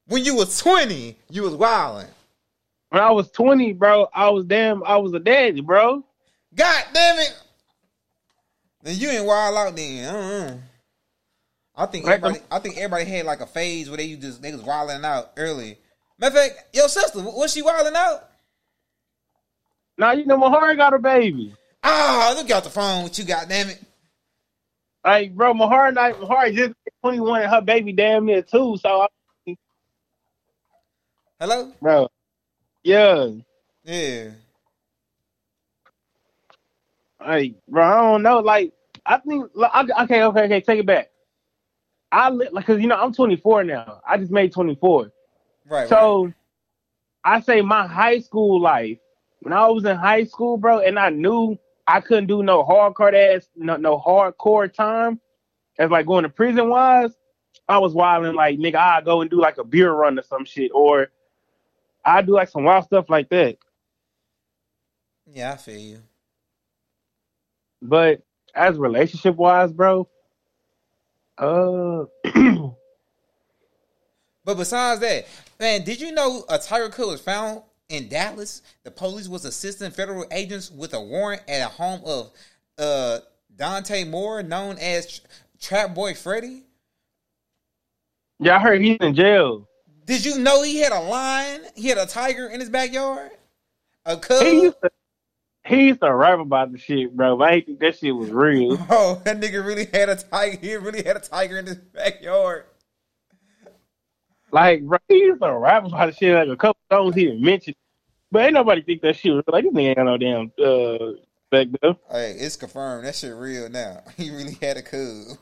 When you was twenty, you was wilding. When I was twenty, bro, I was damn, I was a daddy, bro. God damn it! Then you ain't wild out then. Uh-uh. I think Like everybody. I think everybody had like a phase where they you just they was wilding out early. Matter of fact, your sister was she wilding out? Now you know my heart got a baby. Ah, look out the phone with you. God damn it! Like, bro, my heart, night, my heart just twenty one, and her baby damn near two. So, I, Hello. bro, yeah, Yeah. like, bro, I don't know. Like, I think, like, I- okay, okay, okay, take it back. I li- like, cause you know I'm 24 now. I just made 24. Right. right. So I say my high school life, when I was in high school, bro, and I knew I couldn't do no hardcore ass, no, no hardcore time, as like going to prison wise, I was wilding like nigga, I go and do like a beer run or some shit, or I do like some wild stuff like that. Yeah, I feel you. But as relationship wise, bro, uh, But besides that, man, did you know a tiger cut was found in Dallas? The police was assisting federal agents with a warrant at a home of uh, Dante Moore, known as Tr- Trap Boy Freddy. yeah, I heard he's in jail. Did you know he had a lion? He had a tiger in his backyard. A cub. He used to, he used to rap about the shit, bro. But I think that shit was real. Oh, that nigga really had a tiger. He really had a tiger in his backyard. Like, bro, he used to rap about the shit like a couple songs he didn't mention. But ain't nobody think that shit was like this nigga ain't got no damn uh back there. Hey, it's confirmed. That shit real now. He really had a cub.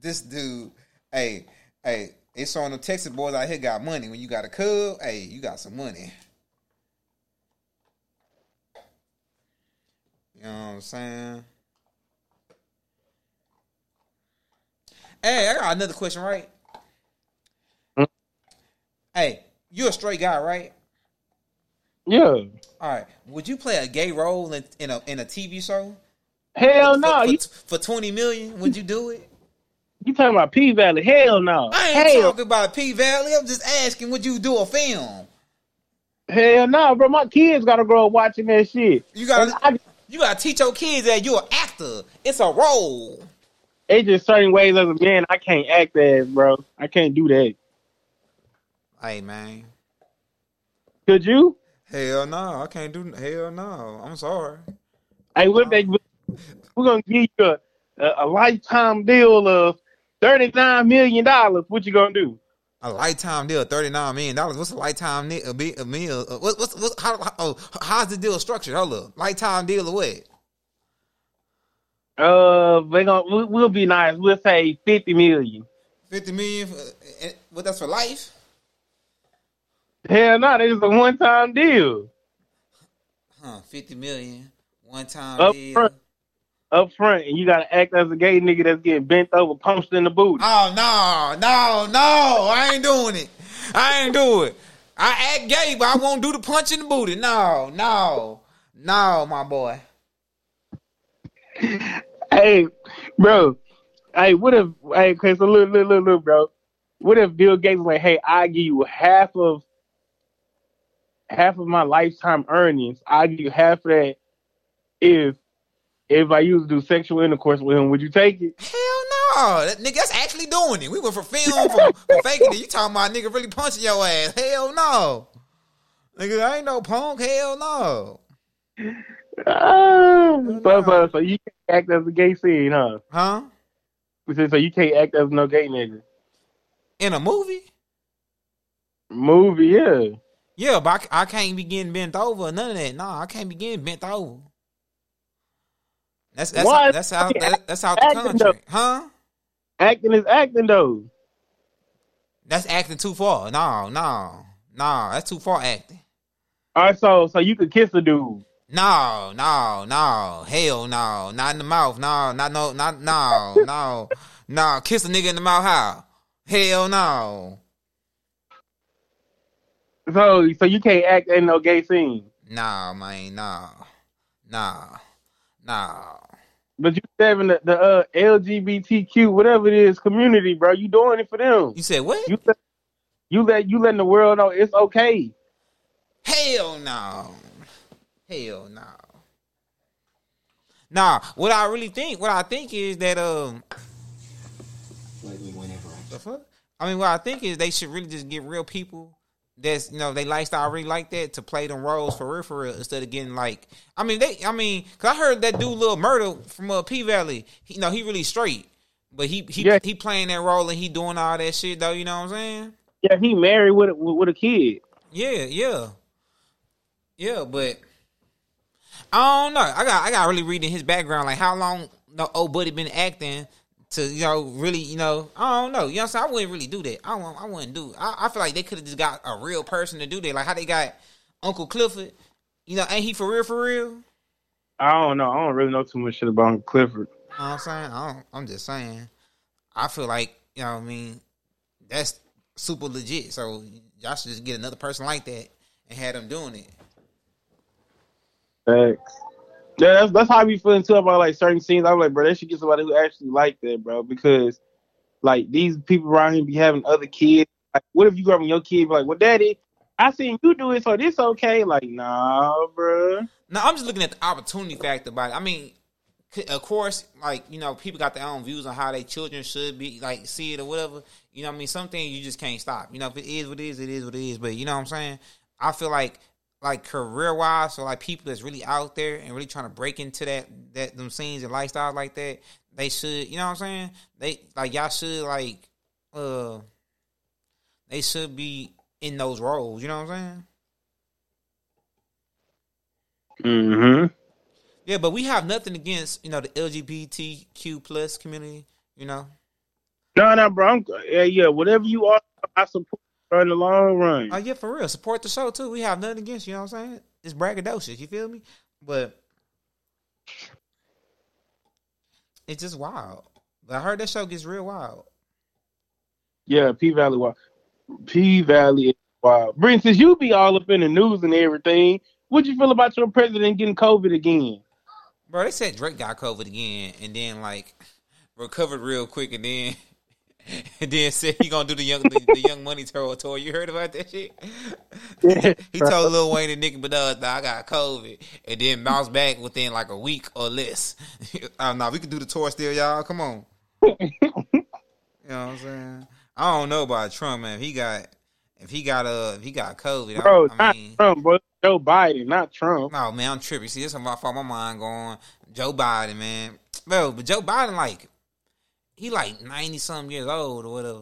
This dude, hey, hey, it's on the Texas boys out here got money. When you got a cub, hey, you got some money. You know what I'm saying? Hey, I got another question, right? Hmm? Hey, you a straight guy, right? Yeah. All right. Would you play a gay role in, in a in a TV show? Hell For- no. For, You, for twenty million, would you do it? you talking about P Valley? Hell no. I ain't Hell, talking about P Valley. I'm just asking, would you do a film? hell no, bro. My kids gotta grow up watching that shit. You gotta I, you got to teach your kids that you're an actor. It's a role. it's just certain ways as a man I can't act as, bro. I can't do that. Hey man, Could you? Hell no, I can't do. Hell no, I'm sorry. Hey, what if they? We're gonna give you a, a, a lifetime deal of thirty nine million dollars. What you gonna do? A lifetime deal, thirty nine million dollars. What's a lifetime ni- a, meal? Uh, what, what's what, how, how, oh, how's the deal structured? Hold up, lifetime deal or what? Uh, they gonna we- we'll be nice. We'll say fifty million. Fifty million. For, eh, eh, what? That's for life. Hell no, that is a one time deal. Huh? Fifty million. One time Up deal. front. Up front, and you gotta act as a gay nigga that's getting bent over, punched in the booty. Oh no, no, no! I ain't doing it. I ain't do it. I act gay, but I won't do the punch in the booty. No, no, no, my boy. Hey, bro. Hey, what if? Hey, okay, so look, look, look, look, bro. What if Bill Gates was like, "Hey, I give you half of half of my lifetime earnings. I give half of that if if I used to do sexual intercourse with him. Would you take it?" Hell no, that nigga that's actually doing it. We went for film for, for faking it. You talking about a nigga really punching your ass? Hell no, nigga. I ain't no punk. Hell no. Ah, so, so, so you can't act as a gay scene, huh? Huh? So, so you can't act as no gay nigga. In a movie? Movie, yeah. Yeah, but I, I can't be getting bent over. or None of that. No, I can't be getting bent over. That's that's how, that's how that, that's out the country, though. huh? Acting is acting though. That's acting too far. No, no, no. That's too far acting. All right, so so you could kiss a dude. No, no, no. Hell no. Not in the mouth. No, not no, not no, no, no. Kiss a nigga in the mouth. How? Hell no. So so you can't act in no gay scene. Nah, man. nah, nah, nah. But you serving the, the uh, LGBTQ whatever it is community, bro. You doing it for them. You said what? You let you let you letting the world know it's okay. Hell no. Hell no. Nah, what I really think, what I think is that um the fuck? I mean what I think is they should really just get real people that's you know they lifestyle really like that to play them roles for real for real instead of getting like I mean they I mean cause I heard that dude Lil Murda from uh, P Valley he, you know he really straight but he he Yeah. he playing that role and he doing all that shit though you know what I'm saying Yeah, he married with a, with a kid. yeah, yeah, yeah. But I don't know. I got I got really reading his background. Like how long the old buddy been acting to you know really you know I don't know. You know what I'm saying? I wouldn't really do that. I won't, I wouldn't do. I, I feel like they could have just got a real person to do that. Like how they got Uncle Clifford. You know, ain't he for real? For real? I don't know. I don't really know too much shit about Uncle Clifford. you know what I'm saying? I don't, I'm just saying. I feel like you know what I mean. That's super legit. So y'all should just get another person like that and have them doing it. Facts. Yeah, that's that's how I be feeling too about like certain scenes. I'm like, bro, they should get somebody who actually like that, bro, because like these people around here be having other kids. Like, what if you and your kid like, well, daddy, I seen you do it, so this okay? Like, nah, bro. No, I'm just looking at the opportunity factor it. I mean, of course, like you know, people got their own views on how their children should be, like see it or whatever. You know, what I mean, some things you just can't stop. You know, if it is what it is, it is what it is. But you know what I'm saying? I feel like, like career wise, so like people that's really out there and really trying to break into that that them scenes and lifestyles like that, they should. You know what I'm saying? They like y'all should like, uh, they should be in those roles. You know what I'm saying? Mm-hmm. Yeah, but we have nothing against you know the LGBTQ plus community. You know, No, no, bro. I'm, yeah, yeah. Whatever you are, I support in the long run. Oh yeah, for real. Support the show too. We have nothing against you. You know what I'm saying? It's braggadocious. You feel me? But it's just wild. But I heard that show gets real wild. Yeah, P Valley Wild. P Valley is wild. Brent, since you be all up in the news and everything, what you feel about your president getting COVID again? Bro, they said Drake got COVID again and then like recovered real quick and then and then said he gonna do the young the, the young money tour tour. You heard about that shit? Yeah, He told Lil Wayne and Nicki Minaj that I got COVID and then bounced back within like a week or less. uh, nah, we can do the tour still, y'all. Come on. you know what I'm saying? I don't know about Trump, man. If he got if he got uh if he got COVID, bro, I, not mean Trump, bro. Joe Biden, not Trump. No, man, I'm tripping. See, this is my fault. My mind going. Joe Biden, man. Bro, but Joe Biden, like, he like 90 something years old or whatever.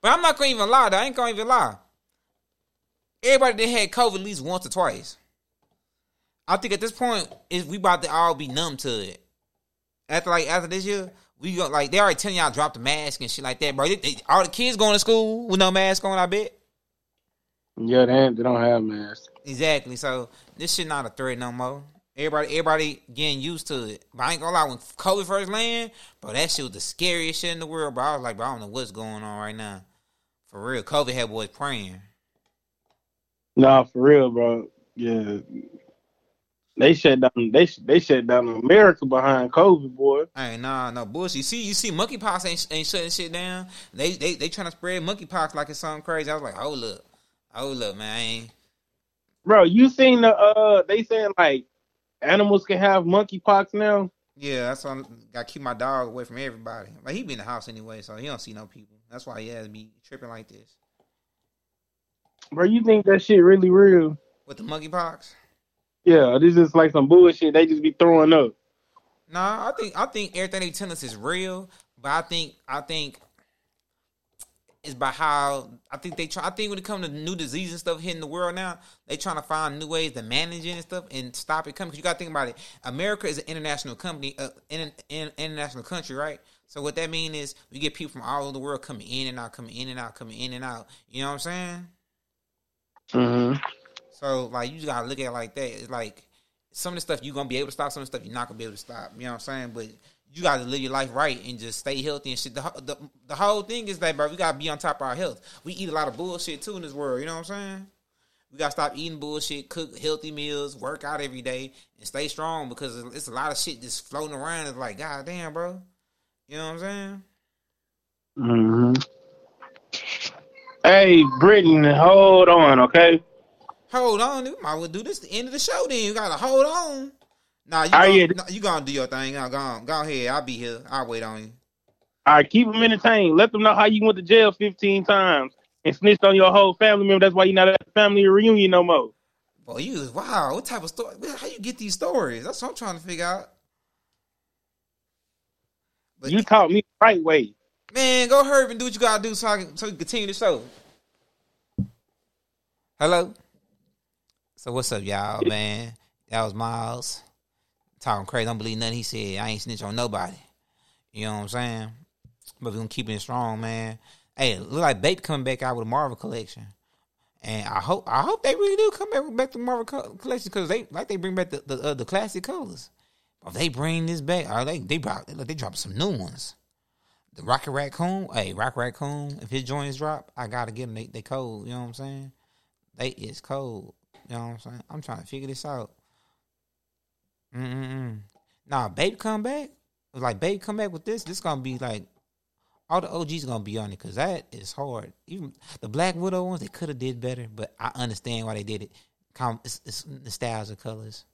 But I'm not gonna even lie, though. I ain't gonna even lie. Everybody that had COVID at least once or twice. I think at this point, is we about to all be numb to it. After like after this year, we go like they already telling y'all drop the mask and shit like that, bro. They, they, all the kids going to school with no mask on, I bet. Yeah, they, they don't have masks. Exactly. So this shit not a threat no more. Everybody, everybody getting used to it. But I ain't gonna lie, when COVID first land, bro, that shit was the scariest shit in the world. Bro, I was like, bro, I don't know what's going on right now. For real, COVID had boys praying. Nah, for real, bro. Yeah, they shut down. They they shut down America behind COVID, boy. Hey, nah, no bullshit. You see, you see, monkeypox ain't ain't shutting shit down. They they they trying to spread monkeypox like it's something crazy. I was like, hold up, hold up, man. Bro, you seen the uh? They saying like animals can have monkeypox now. Yeah, that's why I gotta keep my dog away from everybody. Like he be in the house anyway, so he don't see no people. That's why he has to be tripping like this Bro, you think that shit really real? with the monkeypox. Yeah, this is like some bullshit. They just be throwing up. Nah, I think I think everything they tell us is real, but I think I think it's by how I think they try. I think when it comes to new disease and stuff hitting the world now, they trying to find new ways to manage it and stuff and stop it coming. Cause you got to think about it. America is an international company, uh, in, in international country, right? So what that mean is we get people from all over the world coming in and out, coming in and out, coming in and out. You know what I'm saying? Mm-hmm. So like you just gotta look at it like that. It's like some of the stuff you're gonna be able to stop, some of the stuff you're not gonna be able to stop. You know what I'm saying? But you gotta live your life right and just stay healthy and shit. The, the, the whole thing is that, bro, we gotta be on top of our health. We eat a lot of bullshit too in this world. You know what I'm saying? We gotta stop eating bullshit, cook healthy meals, work out every day, and stay strong because it's a lot of shit just floating around. It's like, god damn, bro. You know what I'm saying? Mm-hmm. Hey, Britton, hold on, okay? Hold on, you might well do this at the end of the show. Then you gotta hold on. Nah, you gonna, yeah. nah, you gonna do your thing. Now, go on, go ahead. I'll be here. I'll wait on you. All right, keep them entertained. Let them know how you went to jail 15 times and snitched on your whole family member. That's why you're not at the family reunion no more. Boy, you wow. What type of story? How you get these stories? That's what I'm trying to figure out. But You taught me the right way. man, go hurry and do what you gotta do so I can so we can continue the show. Hello. So what's up, y'all, man? That was Miles talking crazy. Don't believe nothing he said. I ain't snitch on nobody. You know what I'm saying? But we gonna keep it strong, man. Hey, look like Bape coming back out with a Marvel collection, and I hope I hope they really do come back back to Marvel co- collection because they like they bring back the the, uh, the classic colors. If they bring this back, or they they brought they dropped some new ones. The Rocket Raccoon, hey Rocket Raccoon, if his joints drop, I gotta get them. They they cold. You know what I'm saying? They is cold. You know what I'm saying? I'm trying to figure this out. Mm-mm-mm. Nah, Bape come back. Like Bape come back with this. This gonna be like all the OGs gonna be on it because that is hard. Even the Black Widow ones, they could have did better, but I understand why they did it. It's, it's the styles of colors,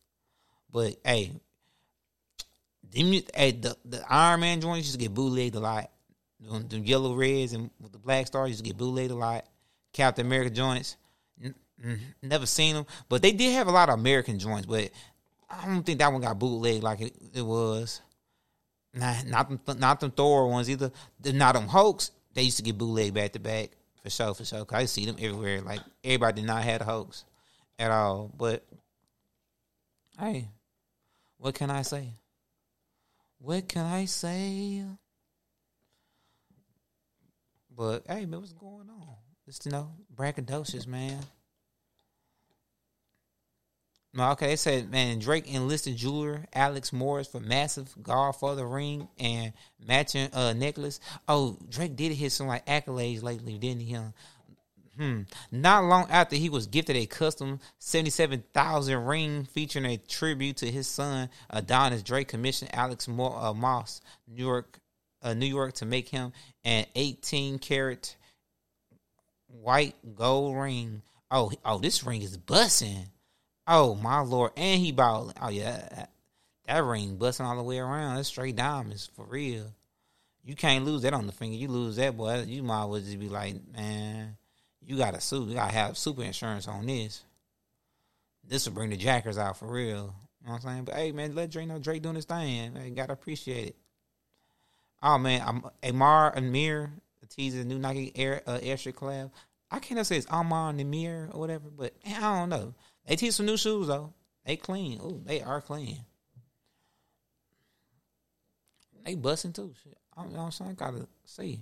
but hey, them, hey, the the Iron Man joints used to get bootlegged a lot. The, them yellow reds and with the black stars used to get bootlegged a lot. Captain America joints, n- n- never seen them, but they did have a lot of American joints. But I don't think that one got bootlegged like it, it was. Nah, not them, not them Thor ones either. The not them Hulks. They used to get bootleg back to back for sure, for sure. Cause I see them everywhere. Like everybody did not have the at all. But hey, what can I say? What can I say? But hey, man, what's going on? Just you know, braggadocious, man. Okay, they said, man, Drake enlisted jeweler Alex Moss for massive Godfather ring and matching uh necklace. Oh, Drake did hit some like accolades lately, didn't he? Hmm. Not long after he was gifted a custom 77,000 ring featuring a tribute to his son Adonis, Drake commissioned Alex Mo- uh, Moss, New York, uh, New York, to make him an 18 karat white gold ring. Oh, oh, this ring is busting. Oh my lord, and he bought. Oh yeah, that, ring busting all the way around. That's straight diamonds for real. You can't lose that on the finger. You lose that, boy. You might well just be like, man, you got to sue. You got to have super insurance on this. This will bring the jackers out for real. You know what I'm saying? But hey, man, let Drake know Drake doing his thing. Man, gotta appreciate it. Oh man, I'm Amar Amir teasing new Nike Air uh, Airstreet collab. I can't say it's Amar Amir or whatever, but I don't know. They teach some new shoes though. They clean. Oh, they are clean. They busting too. Shit. I don't know what I'm saying. Gotta see.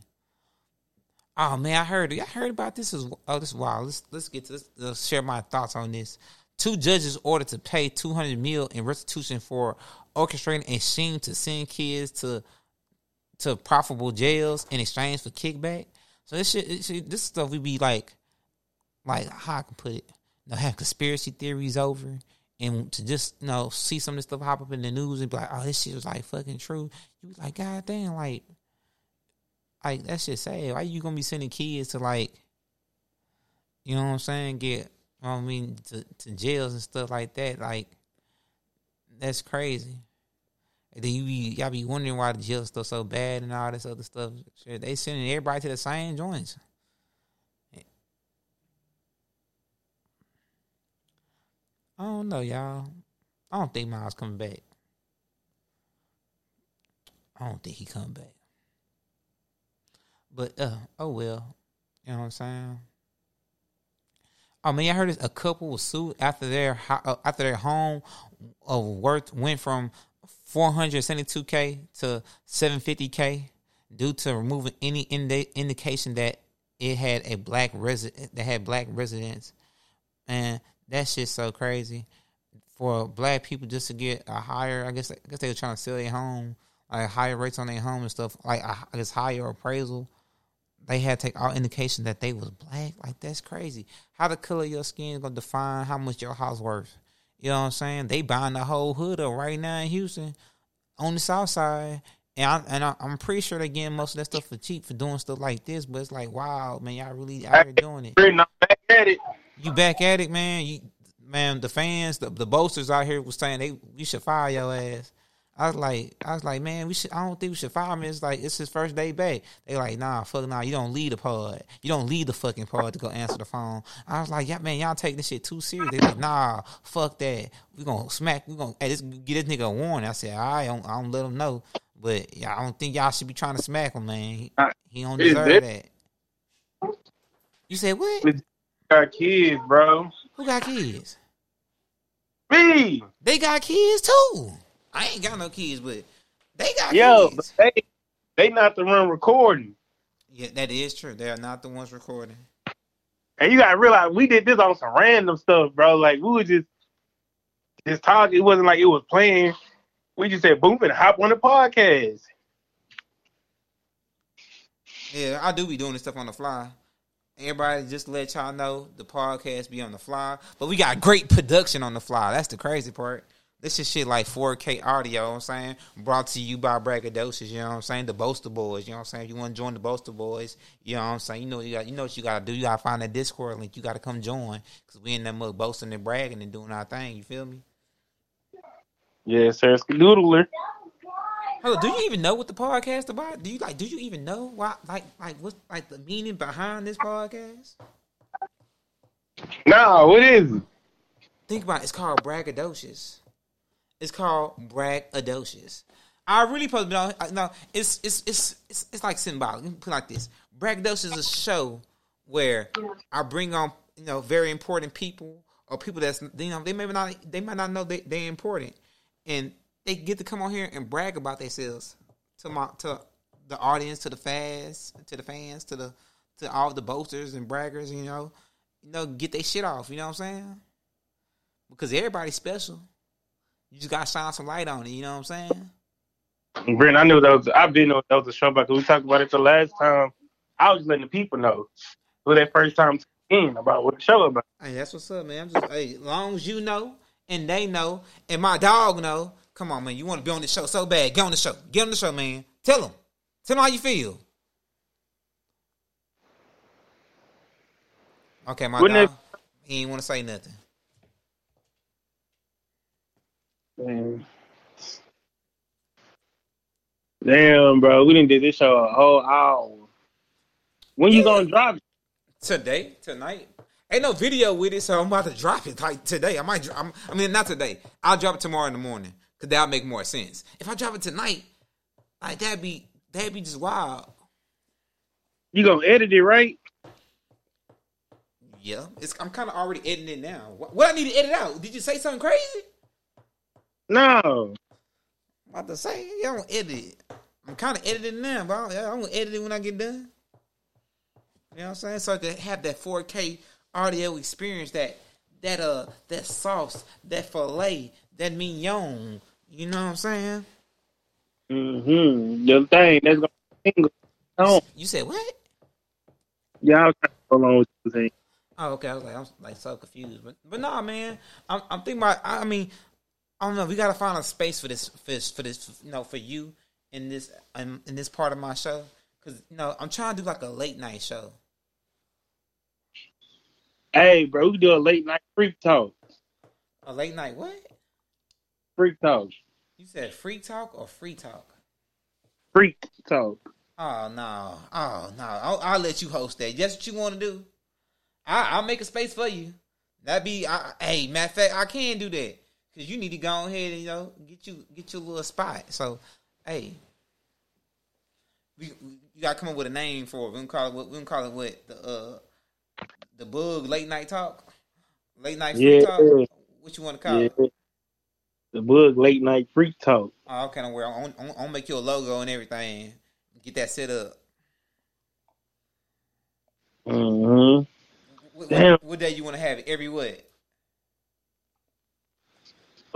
Oh man, I heard. I heard about this. Is oh, this is wild. Let's let's get to this. Let's share my thoughts on this. Two judges ordered to pay 200 mil in restitution for orchestrating a scheme to send kids to to profitable jails in exchange for kickback. So this shit, shit this stuff we be like, like how I can put it, know, have conspiracy theories over, and to just you know see some of this stuff pop up in the news and be like, oh, this shit was like fucking true. You be like, god damn, like, like that shit sad. Why you gonna be sending kids to like, you know what I'm saying? Get, I mean, to to jails and stuff like that. Like, that's crazy. And then you be y'all be wondering why the jail stuff so bad and all this other stuff. Shit, they sending everybody to the same joints. I don't know, y'all. I don't think Miles coming back. I don't think he come back. But uh, oh well, you know what I'm saying. Oh man, I heard this. A couple was sued after their uh, after their home of worth went from 472k to 750k due to removing any indi- indication that it had a black resident that had black residents, and that shit's so crazy. For black people just to get a higher, I guess, I guess they were trying to sell their home, like higher rates on their home and stuff, like I guess higher appraisal. They had to take all indication that they was black. Like that's crazy. How the color of your skin is gonna define how much your house worth. You know what I'm saying? They buying the whole hood up right now in Houston on the south side. And, I, and I, am pretty sure they're getting most of that stuff for cheap for doing stuff like this. But it's like, wow, man, y'all really out here doing it. back at it. You back at it, man. You, man, the fans, the, the boasters out here was saying they you should fire your ass. I was like, I was like, man, we should. I don't think we should fire him. It's like it's his first day back. They like, nah, fuck, nah. You don't lead the pod. You don't lead the fucking pod to go answer the phone. I was like, yeah, man, y'all take this shit too serious. They like, nah, fuck that. We gonna smack. We gonna hey, this, get this nigga a warning. I said, I don't, I don't let him know. But yeah, I don't think y'all should be trying to smack him, man. He, he don't deserve that. You said what? Got kids, bro. Who got kids? Me. They got kids too. I ain't got no kids, but they got Yo, kids. But they they not the one recording. Yeah, that is true. They are not the ones recording. And you gotta realize we did this on some random stuff, bro. Like we were just just talking. It wasn't like it was playing. We just said boom and hop on the podcast. Yeah, I do be doing this stuff on the fly. Everybody just let y'all know the podcast be on the fly. But we got great production on the fly. That's the crazy part. This is shit like 4K audio, you know I'm saying? Brought to you by Braggadocious, you know what I'm saying? The Boaster Boys, you know what I'm saying? If you want to join the Boaster Boys, you know what I'm saying? You know you got you know what you gotta do. You gotta find that Discord link. You gotta come join. Cause we in that mug boasting and bragging and doing our thing, you feel me? Yeah, sir, Skadoodler. Hello, do you even know what the podcast about? Do you like do you even know why like like what's like the meaning behind this podcast? No, what is it? Think about it, it's called Braggadocious. It's called braggadocious. I really supposed to be on. No, it's it's it's it's, it's like symbolic. Let me put it like this: braggadocious is a show where I bring on you know very important people or people that's you know they may not they might not know they they important, and they get to come on here and brag about themselves to my to the audience, to the fans, to the fans, to the to all the boasters and braggers, you know, you know, get their shit off. You know what I'm saying? Because everybody's special. You just gotta shine some light on it. You know what I'm saying? Brent, I knew that was. I've been know that was a show about. Cause we talked about it the last time. I was letting the people know for that first time in about what the show about. Hey, that's what's up, man. I'm just hey, as long as you know and they know and my dog know. Come on, man. You want to be on the show so bad? Get on the show. Get on the show, man. Tell them. Tell them how you feel. Okay, my Wouldn't dog. He ain't want to say nothing. Man. Damn, bro, we didn't do this show a whole hour. When you gonna drop? it? Today, tonight. Ain't no video with it, so I'm about to drop it like today. I might. dro- I'm, I mean, not today. I'll drop it tomorrow in the morning because that'll make more sense. If I drop it tonight, like that'd be that'd be just wild. You gonna edit it right? Yeah, it's, I'm kind of already editing it now. What, what I need to edit out? Did you say something crazy? No. I'm about to say, yeah, I'm gonna edit it. I'm kind of editing now, but I'm, I'm gonna edit it when I get done. You know what I'm saying? So I can have that 4K audio experience, that that uh that sauce, that fillet, that mignon. You know what I'm saying? Mm-hmm. The thing that's gonna tingle. Oh, You said what? yeah, I was trying to hold on with you saying. Oh, okay. I was like, I'm like so confused, but but nah, man. I'm I'm thinking about. I mean, I don't know. We gotta find a space for this for this, for this you know for you in this um, in this part of my show because you know I'm trying to do like a late night show. Hey, bro, we can do a late night freak talk. A late night what? Freak talk. You said free talk or free talk? Freak talk. Oh no, oh no. I'll, I'll let you host that. That's what you want to do. I, I'll make a space for you. That be, I, hey, matter of fact, I can do that because you need to go ahead and you know get you get your little spot. So, hey, we, we you got to come up with a name for it. We gonna call it. what- We gonna call it what the uh the bug late night talk, late night free Yeah. talk. What you want to call Yeah. it? The bug late night freak talk. Oh, okay, don't worry. I'll, I'm gonna make you a logo and everything. Get that set up. Mm-hmm. What, Damn. what, what day you want to have it? Every what?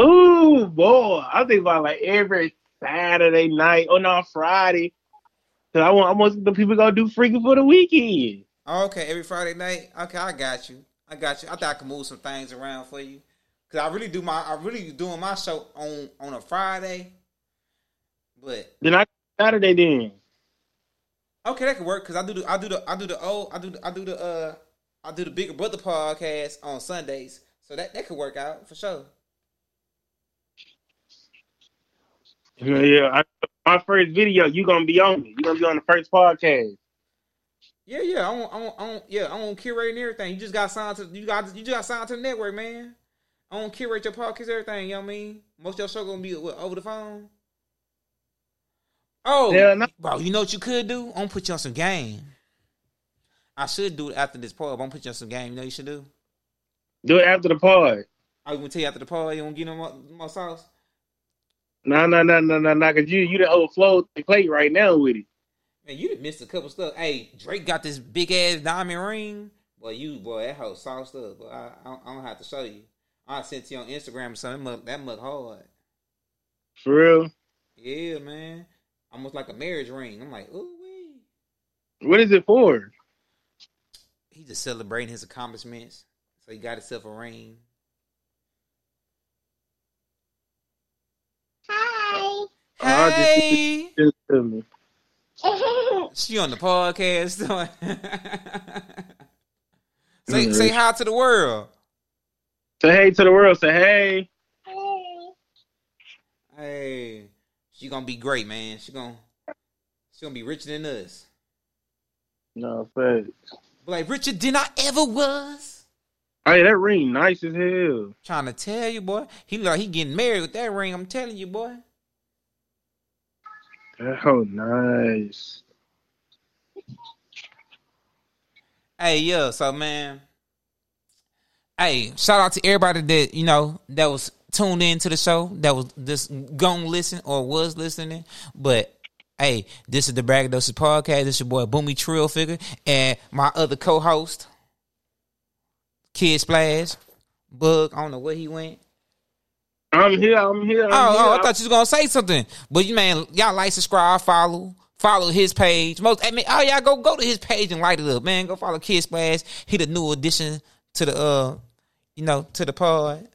Ooh, boy. I think about like every Saturday night or not Friday. Cause I want I want the people gonna do freaking for the weekend. Oh, okay, every Friday night. Okay, I got you. I got you. I thought I could move some things around for you. Cause I really do my I really doing my show on on a Friday. But Then I Saturday then. okay, that could work. Cause I do the I do the I do the old I do the, I do the uh I do the Bigger Brother podcast on Sundays. So that that could work out for sure. Yeah, yeah. I, my first video, you gonna be on it. You gonna be on the first podcast. Yeah, yeah. I want, I want, I want yeah. I want curate and everything. You just got signed to you got you just got signed to the network, man. I want curate your podcast, everything. You know what I mean? Most of your show gonna be what, over the phone. Oh, no. bro. You know what you could do? I'm gonna put you on some game. I should do it after this pod. I'm gonna put you on some game. You know what you should do? Do it after the pod. I was gonna tell you after the pod. You to get no more, more sauce? No, no, no, no, no, no. Cause you you the overflow the plate right now with it. Man, you missed a couple stuff. Hey, Drake got this big ass diamond ring. Well, you boy, that whole sauce up. But I, I, I don't have to show you. I sent you on Instagram or something. That mug, that mug hard. For real. Yeah, man. Almost like a marriage ring. I'm like, ooh wee. What is it for? He's just celebrating his accomplishments. So he got himself a ring. Oh, I Hey, Just to me. she on the podcast. say say hi to the world. Say hey to the world. Say hey. Hey, Hey. she gonna be great, man. She gonna she gonna be richer than us. No. But like richer than I ever was. Hey, that ring nice as hell. Trying to tell you, boy. He look like he getting married with that ring. I'm telling you, boy. Oh, nice. Hey, yeah. So, man. Hey, shout out to everybody that you know that was tuned in to the show. That was just gonna listen or was listening. But Hey, this is the Braggadocious Podcast. This is your boy Boomy Trill Figure and my other co-host, Kid Splash, Bug. I don't know where he went. I'm here. I'm here. I'm oh, here. oh, I thought you was gonna say something. But you man, y'all like, subscribe, follow, follow his page. Most, I mean, oh y'all go go to his page and light it up, man. Go follow Kid Splash. He the new addition to the uh, you know, to the pod,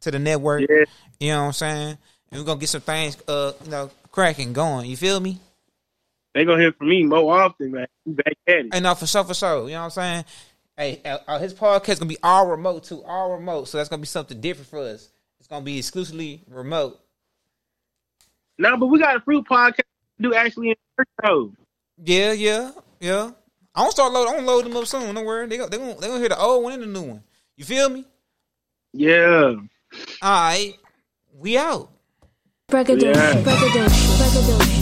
to the network. Yeah. You know what I'm saying? And we're gonna get some things uh, you know, cracking, going. You feel me? They gonna hear from me more often, man. You Back at it. Hey, no, for sure, for sure. You know what I'm saying? Hey, uh, uh, his podcast gonna be all remote too, all remote. So that's gonna be something different for us. It's gonna be exclusively remote. No, but we got a fruit podcast to do actually in person. Yeah, yeah, yeah. I don't start load. I don't load them up soon. Don't worry. They go, they gonna they gonna hear the old one and the new one. You feel me? Yeah. All right, we out. Braggadocious, Yeah. braggadocious, braggadocious,